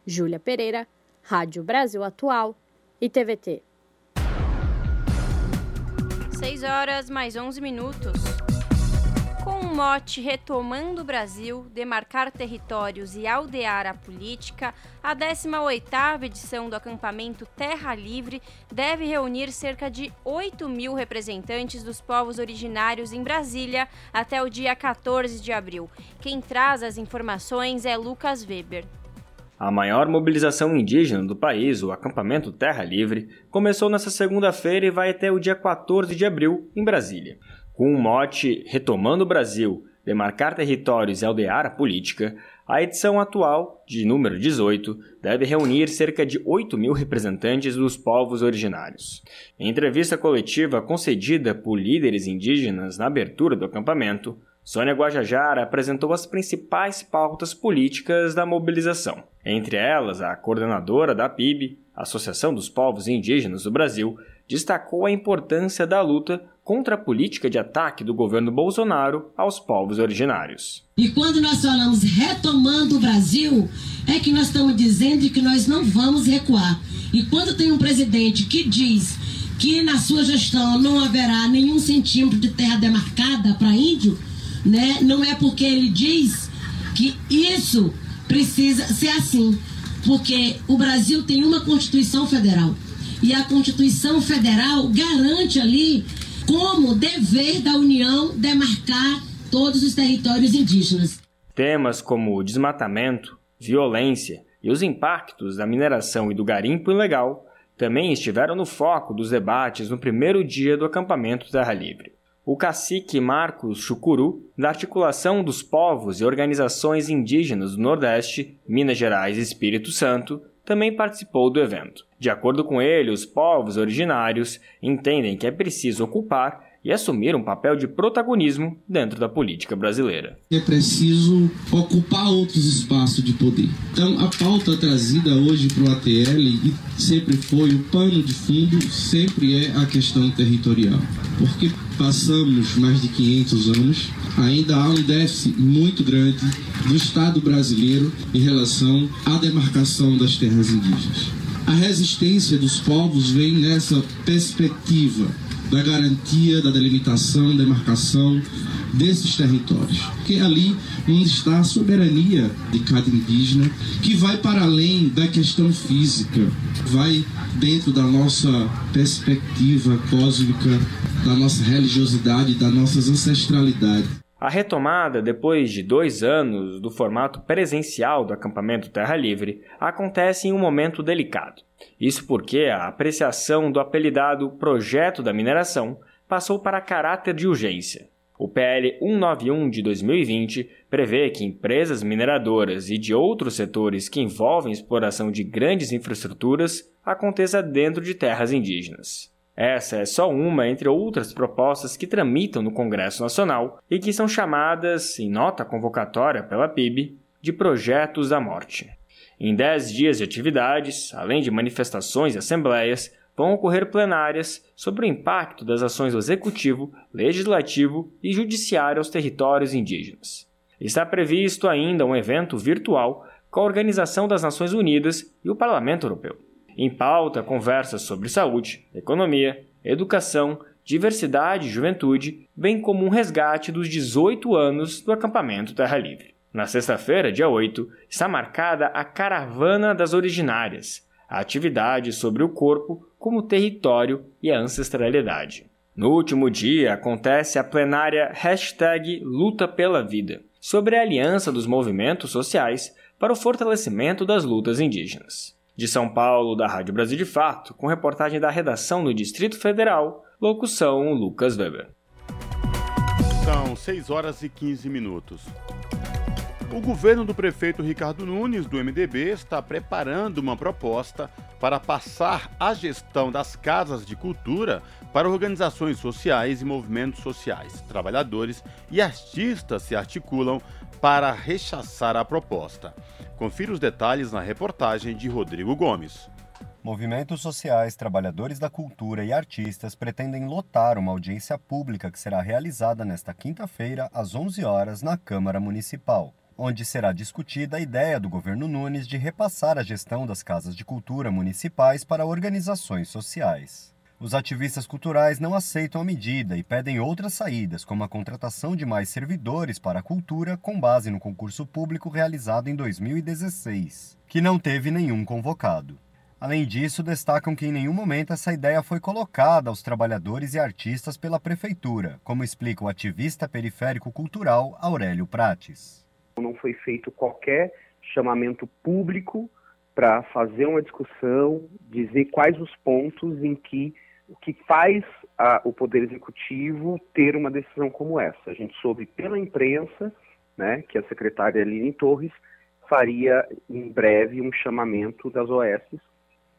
Júlia Pereira, Rádio Brasil Atual e TVT. 6 horas mais 11 minutos. Com o mote Retomando o Brasil, demarcar territórios e aldear a política, a 18ª edição do acampamento Terra Livre deve reunir cerca de 8 mil representantes dos povos originários em Brasília até o dia 14 de abril. Quem traz as informações é Lucas Weber. A maior mobilização indígena do país, o acampamento Terra Livre, começou nesta segunda-feira e vai até o dia 14 de abril, em Brasília. Com o mote Retomando o Brasil, demarcar territórios e aldear a política, a edição atual, de número 18, deve reunir cerca de 8 mil representantes dos povos originários. Em entrevista coletiva concedida por líderes indígenas na abertura do acampamento, Sônia Guajajara apresentou as principais pautas políticas da mobilização. Entre elas, a coordenadora da PIB, Associação dos Povos Indígenas do Brasil, destacou a importância da luta contra a política de ataque do governo Bolsonaro aos povos originários. E quando nós falamos retomando o Brasil, é que nós estamos dizendo que nós não vamos recuar. E quando tem um presidente que diz que na sua gestão não haverá nenhum centímetro de terra demarcada para índio, né? Não é porque ele diz que isso precisa ser assim, porque o Brasil tem uma Constituição Federal e a Constituição Federal garante ali como dever da União demarcar todos os territórios indígenas. Temas como desmatamento, violência e os impactos da mineração e do garimpo ilegal também estiveram no foco dos debates no primeiro dia do acampamento Terra Livre. O cacique Marcos Chucuru, da Articulação dos Povos e Organizações Indígenas do Nordeste, Minas Gerais e Espírito Santo, também participou do evento. De acordo com ele, os povos originários entendem que é preciso ocupar e assumir um papel de protagonismo dentro da política brasileira. É preciso ocupar outros espaços de poder. Então, a pauta trazida hoje para o ATL e sempre foi o pano de fundo, sempre é a questão territorial. porque passamos mais de 500 anos, ainda há um déficit muito grande do Estado brasileiro em relação à demarcação das terras indígenas. A resistência dos povos vem nessa perspectiva da garantia da delimitação, demarcação desses territórios, que é ali onde está a soberania de cada indígena, que vai para além da questão física, vai dentro da nossa perspectiva cósmica, da nossa religiosidade, da nossa ancestralidade. A retomada, depois de dois anos do formato presencial do acampamento Terra Livre, acontece em um momento delicado. Isso porque a apreciação do apelidado Projeto da Mineração passou para caráter de urgência. O PL 191 de 2020 prevê que empresas mineradoras e de outros setores que envolvem exploração de grandes infraestruturas aconteça dentro de terras indígenas. Essa é só uma entre outras propostas que tramitam no Congresso Nacional e que são chamadas, em nota convocatória pela PIB, de projetos da morte. Em dez dias de atividades, além de manifestações e assembleias, vão ocorrer plenárias sobre o impacto das ações do Executivo, Legislativo e Judiciário aos territórios indígenas. Está previsto ainda um evento virtual com a Organização das Nações Unidas e o Parlamento Europeu. Em pauta, conversas sobre saúde, economia, educação, diversidade e juventude, bem como um resgate dos 18 anos do acampamento Terra Livre. Na sexta-feira, dia 8, está marcada a Caravana das Originárias, a atividade sobre o corpo como território e a ancestralidade. No último dia acontece a plenária Hashtag Luta pela Vida, sobre a aliança dos movimentos sociais para o fortalecimento das lutas indígenas. De São Paulo, da Rádio Brasil de Fato, com reportagem da redação no Distrito Federal, locução Lucas Weber. São 6 horas e 15 minutos. O governo do prefeito Ricardo Nunes, do MDB, está preparando uma proposta para passar a gestão das casas de cultura para organizações sociais e movimentos sociais. Trabalhadores e artistas se articulam para rechaçar a proposta. Confira os detalhes na reportagem de Rodrigo Gomes. Movimentos sociais, trabalhadores da cultura e artistas pretendem lotar uma audiência pública que será realizada nesta quinta-feira, às 11 horas, na Câmara Municipal, onde será discutida a ideia do governo Nunes de repassar a gestão das casas de cultura municipais para organizações sociais. Os ativistas culturais não aceitam a medida e pedem outras saídas, como a contratação de mais servidores para a cultura com base no concurso público realizado em 2016, que não teve nenhum convocado. Além disso, destacam que em nenhum momento essa ideia foi colocada aos trabalhadores e artistas pela prefeitura, como explica o ativista periférico cultural Aurélio Prates. Não foi feito qualquer chamamento público para fazer uma discussão, dizer quais os pontos em que o que faz a, o Poder Executivo ter uma decisão como essa. A gente soube pela imprensa né, que a secretária Aline Torres faria em breve um chamamento das OS,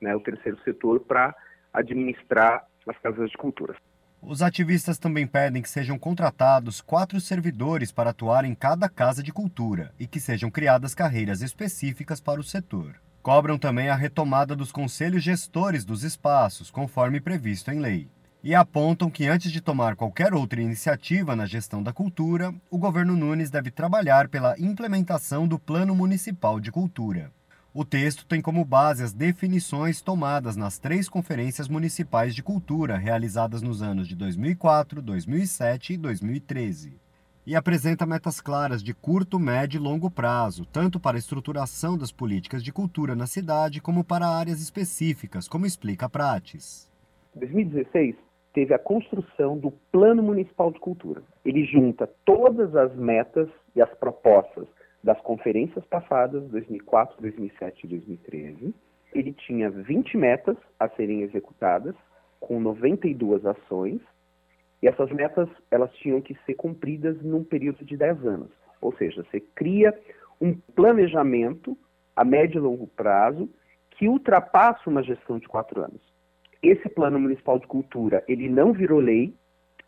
né, o terceiro setor, para administrar as casas de cultura. Os ativistas também pedem que sejam contratados quatro servidores para atuar em cada casa de cultura e que sejam criadas carreiras específicas para o setor. Cobram também a retomada dos conselhos gestores dos espaços, conforme previsto em lei. E apontam que antes de tomar qualquer outra iniciativa na gestão da cultura, o governo Nunes deve trabalhar pela implementação do Plano Municipal de Cultura. O texto tem como base as definições tomadas nas três conferências municipais de cultura realizadas nos anos de 2004, 2007 e 2013 e apresenta metas claras de curto, médio e longo prazo, tanto para a estruturação das políticas de cultura na cidade como para áreas específicas, como explica Prates. 2016 teve a construção do Plano Municipal de Cultura. Ele junta todas as metas e as propostas das conferências passadas, 2004, 2007 e 2013. Ele tinha 20 metas a serem executadas, com 92 ações, e essas metas, elas tinham que ser cumpridas num período de 10 anos. Ou seja, você cria um planejamento a médio e longo prazo que ultrapassa uma gestão de quatro anos. Esse plano municipal de cultura, ele não virou lei,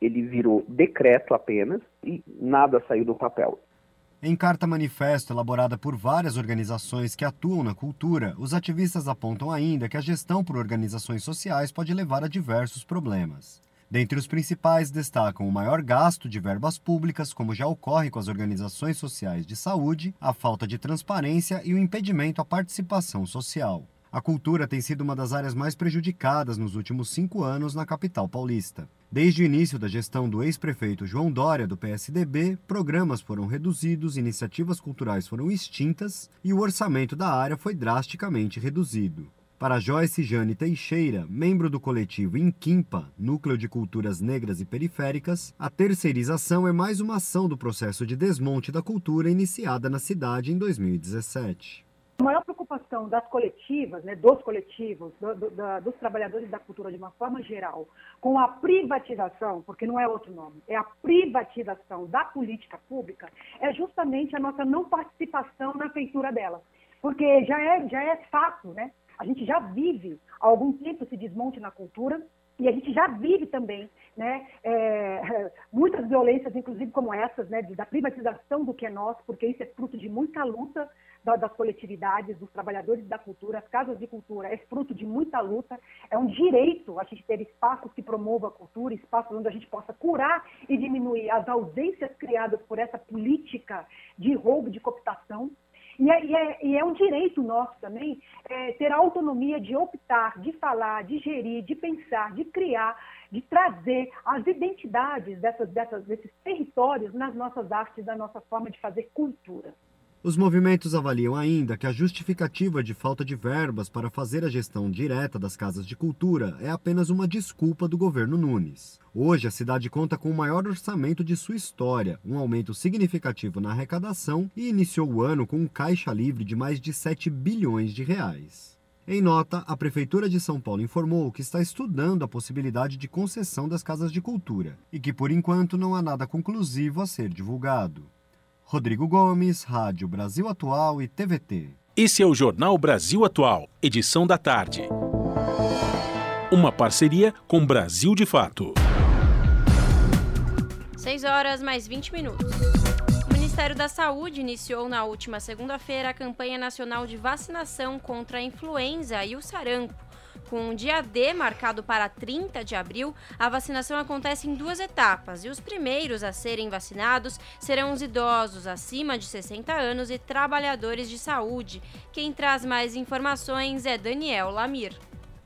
ele virou decreto apenas e nada saiu do papel. Em carta manifesto elaborada por várias organizações que atuam na cultura, os ativistas apontam ainda que a gestão por organizações sociais pode levar a diversos problemas. Dentre os principais destacam o maior gasto de verbas públicas, como já ocorre com as organizações sociais de saúde, a falta de transparência e o impedimento à participação social. A cultura tem sido uma das áreas mais prejudicadas nos últimos cinco anos na capital paulista. Desde o início da gestão do ex-prefeito João Dória, do PSDB, programas foram reduzidos, iniciativas culturais foram extintas e o orçamento da área foi drasticamente reduzido. Para Joyce Jane Teixeira, membro do coletivo Inquimpa, Núcleo de Culturas Negras e Periféricas, a terceirização é mais uma ação do processo de desmonte da cultura iniciada na cidade em 2017. A maior preocupação das coletivas, né, dos coletivos, do, do, da, dos trabalhadores da cultura de uma forma geral, com a privatização, porque não é outro nome, é a privatização da política pública, é justamente a nossa não participação na feitura dela. Porque já é, já é fato, né? A gente já vive há algum tempo esse desmonte na cultura e a gente já vive também né, é, muitas violências, inclusive como essas, né, da privatização do que é nosso, porque isso é fruto de muita luta das coletividades, dos trabalhadores da cultura, as casas de cultura, é fruto de muita luta, é um direito a gente ter espaços que promovam a cultura, espaços onde a gente possa curar e diminuir as ausências criadas por essa política de roubo, de cooptação, e é, e é, e é um direito nosso também é, ter a autonomia de optar, de falar, de gerir, de pensar, de criar, de trazer as identidades dessas, dessas, desses territórios nas nossas artes, na nossa forma de fazer cultura. Os movimentos avaliam ainda que a justificativa de falta de verbas para fazer a gestão direta das casas de cultura é apenas uma desculpa do governo Nunes. Hoje, a cidade conta com o maior orçamento de sua história, um aumento significativo na arrecadação e iniciou o ano com um caixa livre de mais de 7 bilhões de reais. Em nota, a Prefeitura de São Paulo informou que está estudando a possibilidade de concessão das casas de cultura e que, por enquanto, não há nada conclusivo a ser divulgado. Rodrigo Gomes, Rádio Brasil Atual e TVT. Esse é o Jornal Brasil Atual, edição da tarde. Uma parceria com Brasil de Fato. 6 horas mais 20 minutos. O Ministério da Saúde iniciou na última segunda-feira a campanha nacional de vacinação contra a influenza e o sarampo com o dia D marcado para 30 de abril, a vacinação acontece em duas etapas e os primeiros a serem vacinados serão os idosos acima de 60 anos e trabalhadores de saúde. Quem traz mais informações é Daniel Lamir.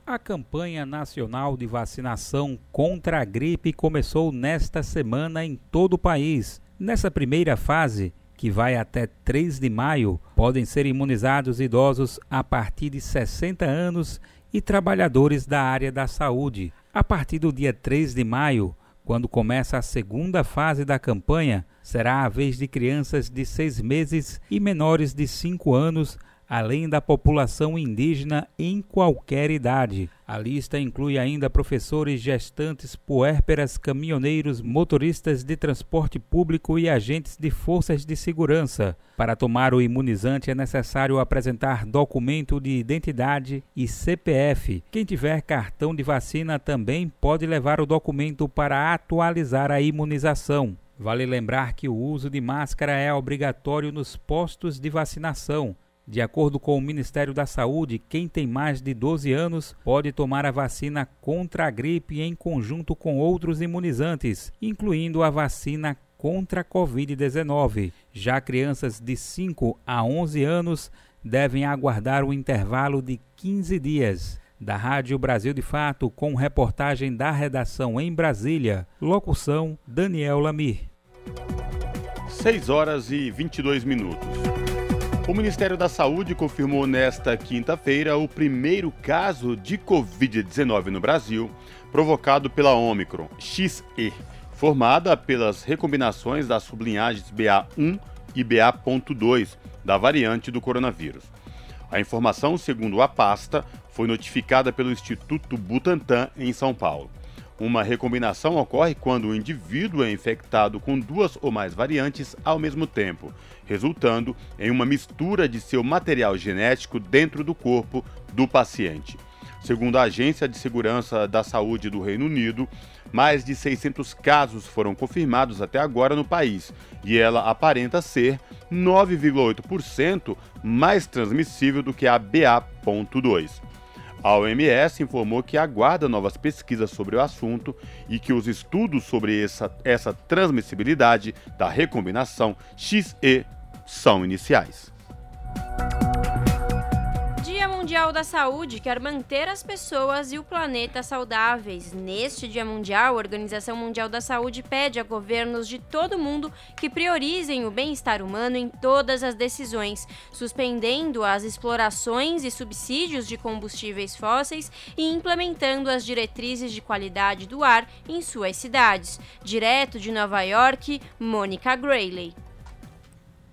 A campanha nacional de vacinação contra a gripe começou nesta semana em todo o país. Nessa primeira fase, que vai até 3 de maio, podem ser imunizados idosos a partir de 60 anos e trabalhadores da área da saúde. A partir do dia 3 de maio, quando começa a segunda fase da campanha, será a vez de crianças de seis meses e menores de 5 anos além da população indígena em qualquer idade. A lista inclui ainda professores, gestantes, puérperas, caminhoneiros, motoristas de transporte público e agentes de forças de segurança. Para tomar o imunizante é necessário apresentar documento de identidade e CPF. Quem tiver cartão de vacina também pode levar o documento para atualizar a imunização. Vale lembrar que o uso de máscara é obrigatório nos postos de vacinação. De acordo com o Ministério da Saúde, quem tem mais de 12 anos pode tomar a vacina contra a gripe em conjunto com outros imunizantes, incluindo a vacina contra a Covid-19. Já crianças de 5 a 11 anos devem aguardar um intervalo de 15 dias. Da Rádio Brasil de Fato, com reportagem da redação em Brasília. Locução: Daniel Lamir. 6 horas e 22 minutos. O Ministério da Saúde confirmou nesta quinta-feira o primeiro caso de Covid-19 no Brasil, provocado pela Omicron XE, formada pelas recombinações das sublinhagens BA1 e BA.2 da variante do coronavírus. A informação, segundo a pasta, foi notificada pelo Instituto Butantan em São Paulo. Uma recombinação ocorre quando o indivíduo é infectado com duas ou mais variantes ao mesmo tempo, resultando em uma mistura de seu material genético dentro do corpo do paciente. Segundo a Agência de Segurança da Saúde do Reino Unido, mais de 600 casos foram confirmados até agora no país e ela aparenta ser 9,8% mais transmissível do que a BA.2. A OMS informou que aguarda novas pesquisas sobre o assunto e que os estudos sobre essa, essa transmissibilidade da recombinação XE são iniciais. Mundial da Saúde quer manter as pessoas e o planeta saudáveis. Neste Dia Mundial, a Organização Mundial da Saúde pede a governos de todo o mundo que priorizem o bem-estar humano em todas as decisões, suspendendo as explorações e subsídios de combustíveis fósseis e implementando as diretrizes de qualidade do ar em suas cidades. Direto de Nova York, Mônica Grayley.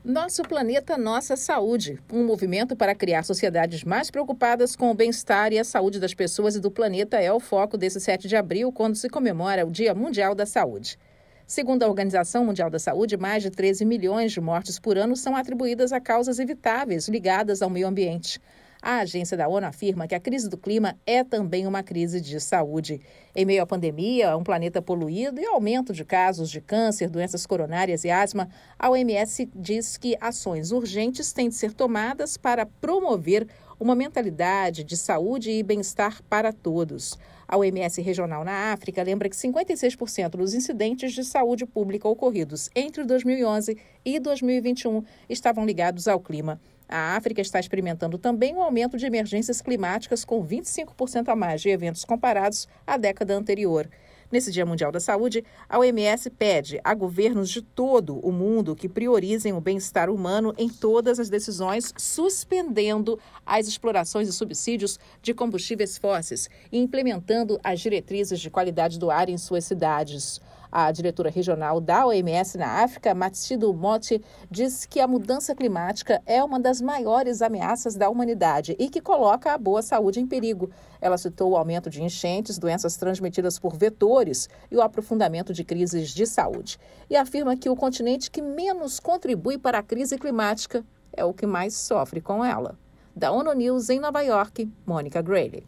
Nosso Planeta Nossa Saúde, um movimento para criar sociedades mais preocupadas com o bem-estar e a saúde das pessoas e do planeta é o foco desse 7 de abril, quando se comemora o Dia Mundial da Saúde. Segundo a Organização Mundial da Saúde, mais de 13 milhões de mortes por ano são atribuídas a causas evitáveis ligadas ao meio ambiente. A agência da ONU afirma que a crise do clima é também uma crise de saúde. Em meio à pandemia, um planeta poluído e aumento de casos de câncer, doenças coronárias e asma, a OMS diz que ações urgentes têm de ser tomadas para promover uma mentalidade de saúde e bem-estar para todos. A OMS regional na África lembra que 56% dos incidentes de saúde pública ocorridos entre 2011 e 2021 estavam ligados ao clima. A África está experimentando também um aumento de emergências climáticas, com 25% a mais de eventos comparados à década anterior. Nesse Dia Mundial da Saúde, a OMS pede a governos de todo o mundo que priorizem o bem-estar humano em todas as decisões, suspendendo as explorações e subsídios de combustíveis fósseis e implementando as diretrizes de qualidade do ar em suas cidades. A diretora regional da OMS na África, Matsido Moti, diz que a mudança climática é uma das maiores ameaças da humanidade e que coloca a boa saúde em perigo. Ela citou o aumento de enchentes, doenças transmitidas por vetores e o aprofundamento de crises de saúde. E afirma que o continente que menos contribui para a crise climática é o que mais sofre com ela. Da ONU News em Nova York, Mônica Grayley.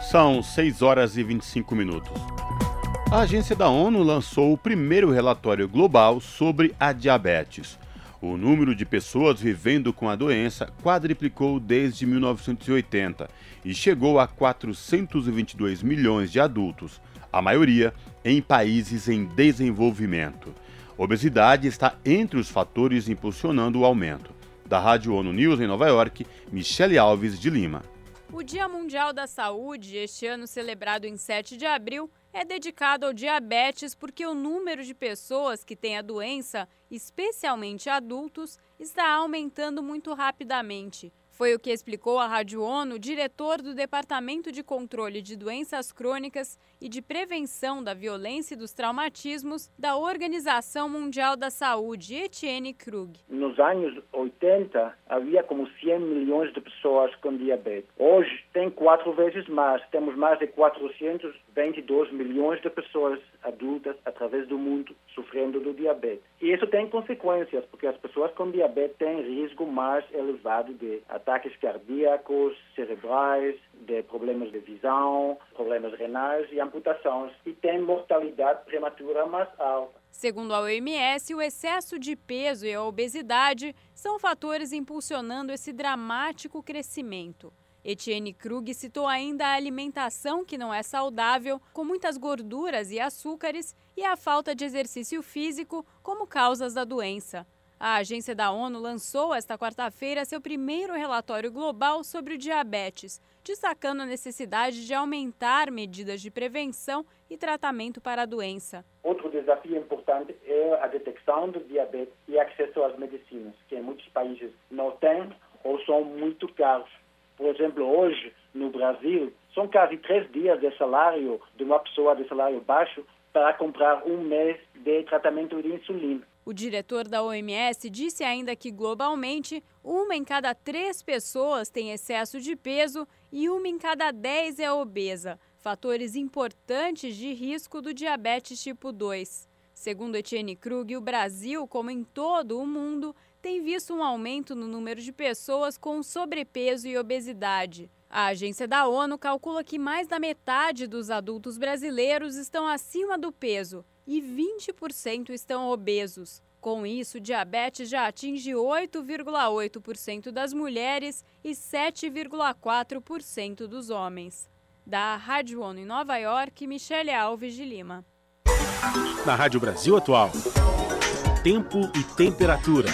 São 6 horas e 25 minutos. A agência da ONU lançou o primeiro relatório global sobre a diabetes. O número de pessoas vivendo com a doença quadriplicou desde 1980 e chegou a 422 milhões de adultos, a maioria em países em desenvolvimento. Obesidade está entre os fatores impulsionando o aumento. Da Rádio ONU News em Nova York, Michele Alves de Lima. O Dia Mundial da Saúde, este ano celebrado em 7 de abril, é dedicado ao diabetes porque o número de pessoas que têm a doença, especialmente adultos, está aumentando muito rapidamente. Foi o que explicou à Rádio ONU o diretor do Departamento de Controle de Doenças Crônicas e de Prevenção da Violência e dos Traumatismos da Organização Mundial da Saúde, Etienne Krug. Nos anos 80, havia como 100 milhões de pessoas com diabetes. Hoje tem quatro vezes mais. Temos mais de 422 milhões de pessoas adultas através do mundo sofrendo do diabetes. E isso tem consequências, porque as pessoas com diabetes têm risco mais elevado de ataques ataques cardíacos, cerebrais, de problemas de visão, problemas renais e amputações, e tem mortalidade prematura mais alta. Segundo a OMS, o excesso de peso e a obesidade são fatores impulsionando esse dramático crescimento. Etienne Krug citou ainda a alimentação que não é saudável, com muitas gorduras e açúcares, e a falta de exercício físico como causas da doença. A agência da ONU lançou esta quarta-feira seu primeiro relatório global sobre o diabetes, destacando a necessidade de aumentar medidas de prevenção e tratamento para a doença. Outro desafio importante é a detecção do diabetes e acesso às medicinas, que em muitos países não tem ou são muito caros. Por exemplo, hoje, no Brasil, são quase três dias de salário de uma pessoa de salário baixo para comprar um mês de tratamento de insulina. O diretor da OMS disse ainda que, globalmente, uma em cada três pessoas tem excesso de peso e uma em cada dez é obesa, fatores importantes de risco do diabetes tipo 2. Segundo Etienne Krug, o Brasil, como em todo o mundo, tem visto um aumento no número de pessoas com sobrepeso e obesidade. A agência da ONU calcula que mais da metade dos adultos brasileiros estão acima do peso e 20% estão obesos. Com isso, diabetes já atinge 8,8% das mulheres e 7,4% dos homens. Da Rádio ONU em Nova York, Michele Alves de Lima. Na Rádio Brasil Atual, tempo e temperatura.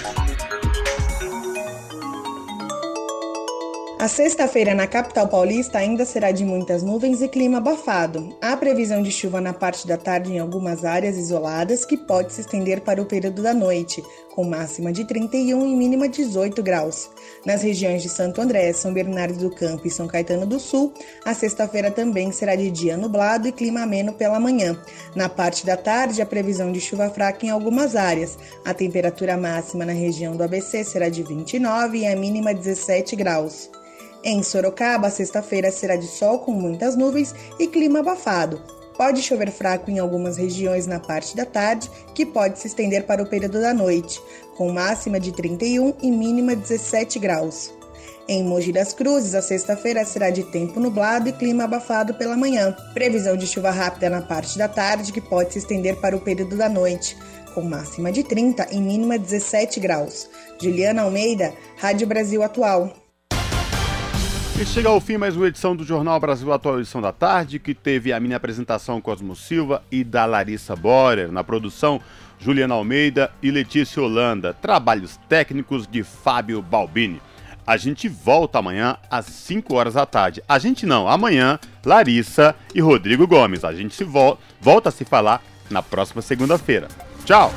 A sexta-feira na capital paulista ainda será de muitas nuvens e clima abafado. Há previsão de chuva na parte da tarde em algumas áreas isoladas, que pode se estender para o período da noite, com máxima de 31 e mínima 18 graus. Nas regiões de Santo André, São Bernardo do Campo e São Caetano do Sul, a sexta-feira também será de dia nublado e clima ameno pela manhã. Na parte da tarde, a previsão de chuva fraca em algumas áreas. A temperatura máxima na região do ABC será de 29 e a mínima 17 graus. Em Sorocaba, sexta-feira será de sol com muitas nuvens e clima abafado. Pode chover fraco em algumas regiões na parte da tarde, que pode se estender para o período da noite, com máxima de 31 e mínima 17 graus. Em Mogi das Cruzes, a sexta-feira será de tempo nublado e clima abafado pela manhã. Previsão de chuva rápida na parte da tarde, que pode se estender para o período da noite, com máxima de 30 e mínima 17 graus. Juliana Almeida, Rádio Brasil Atual. E chega ao fim mais uma edição do Jornal Brasil Atual, edição da tarde, que teve a minha apresentação Cosmo Silva e da Larissa Borer. Na produção, Juliana Almeida e Letícia Holanda. Trabalhos técnicos de Fábio Balbini. A gente volta amanhã às 5 horas da tarde. A gente não, amanhã, Larissa e Rodrigo Gomes. A gente se vo volta a se falar na próxima segunda-feira. Tchau!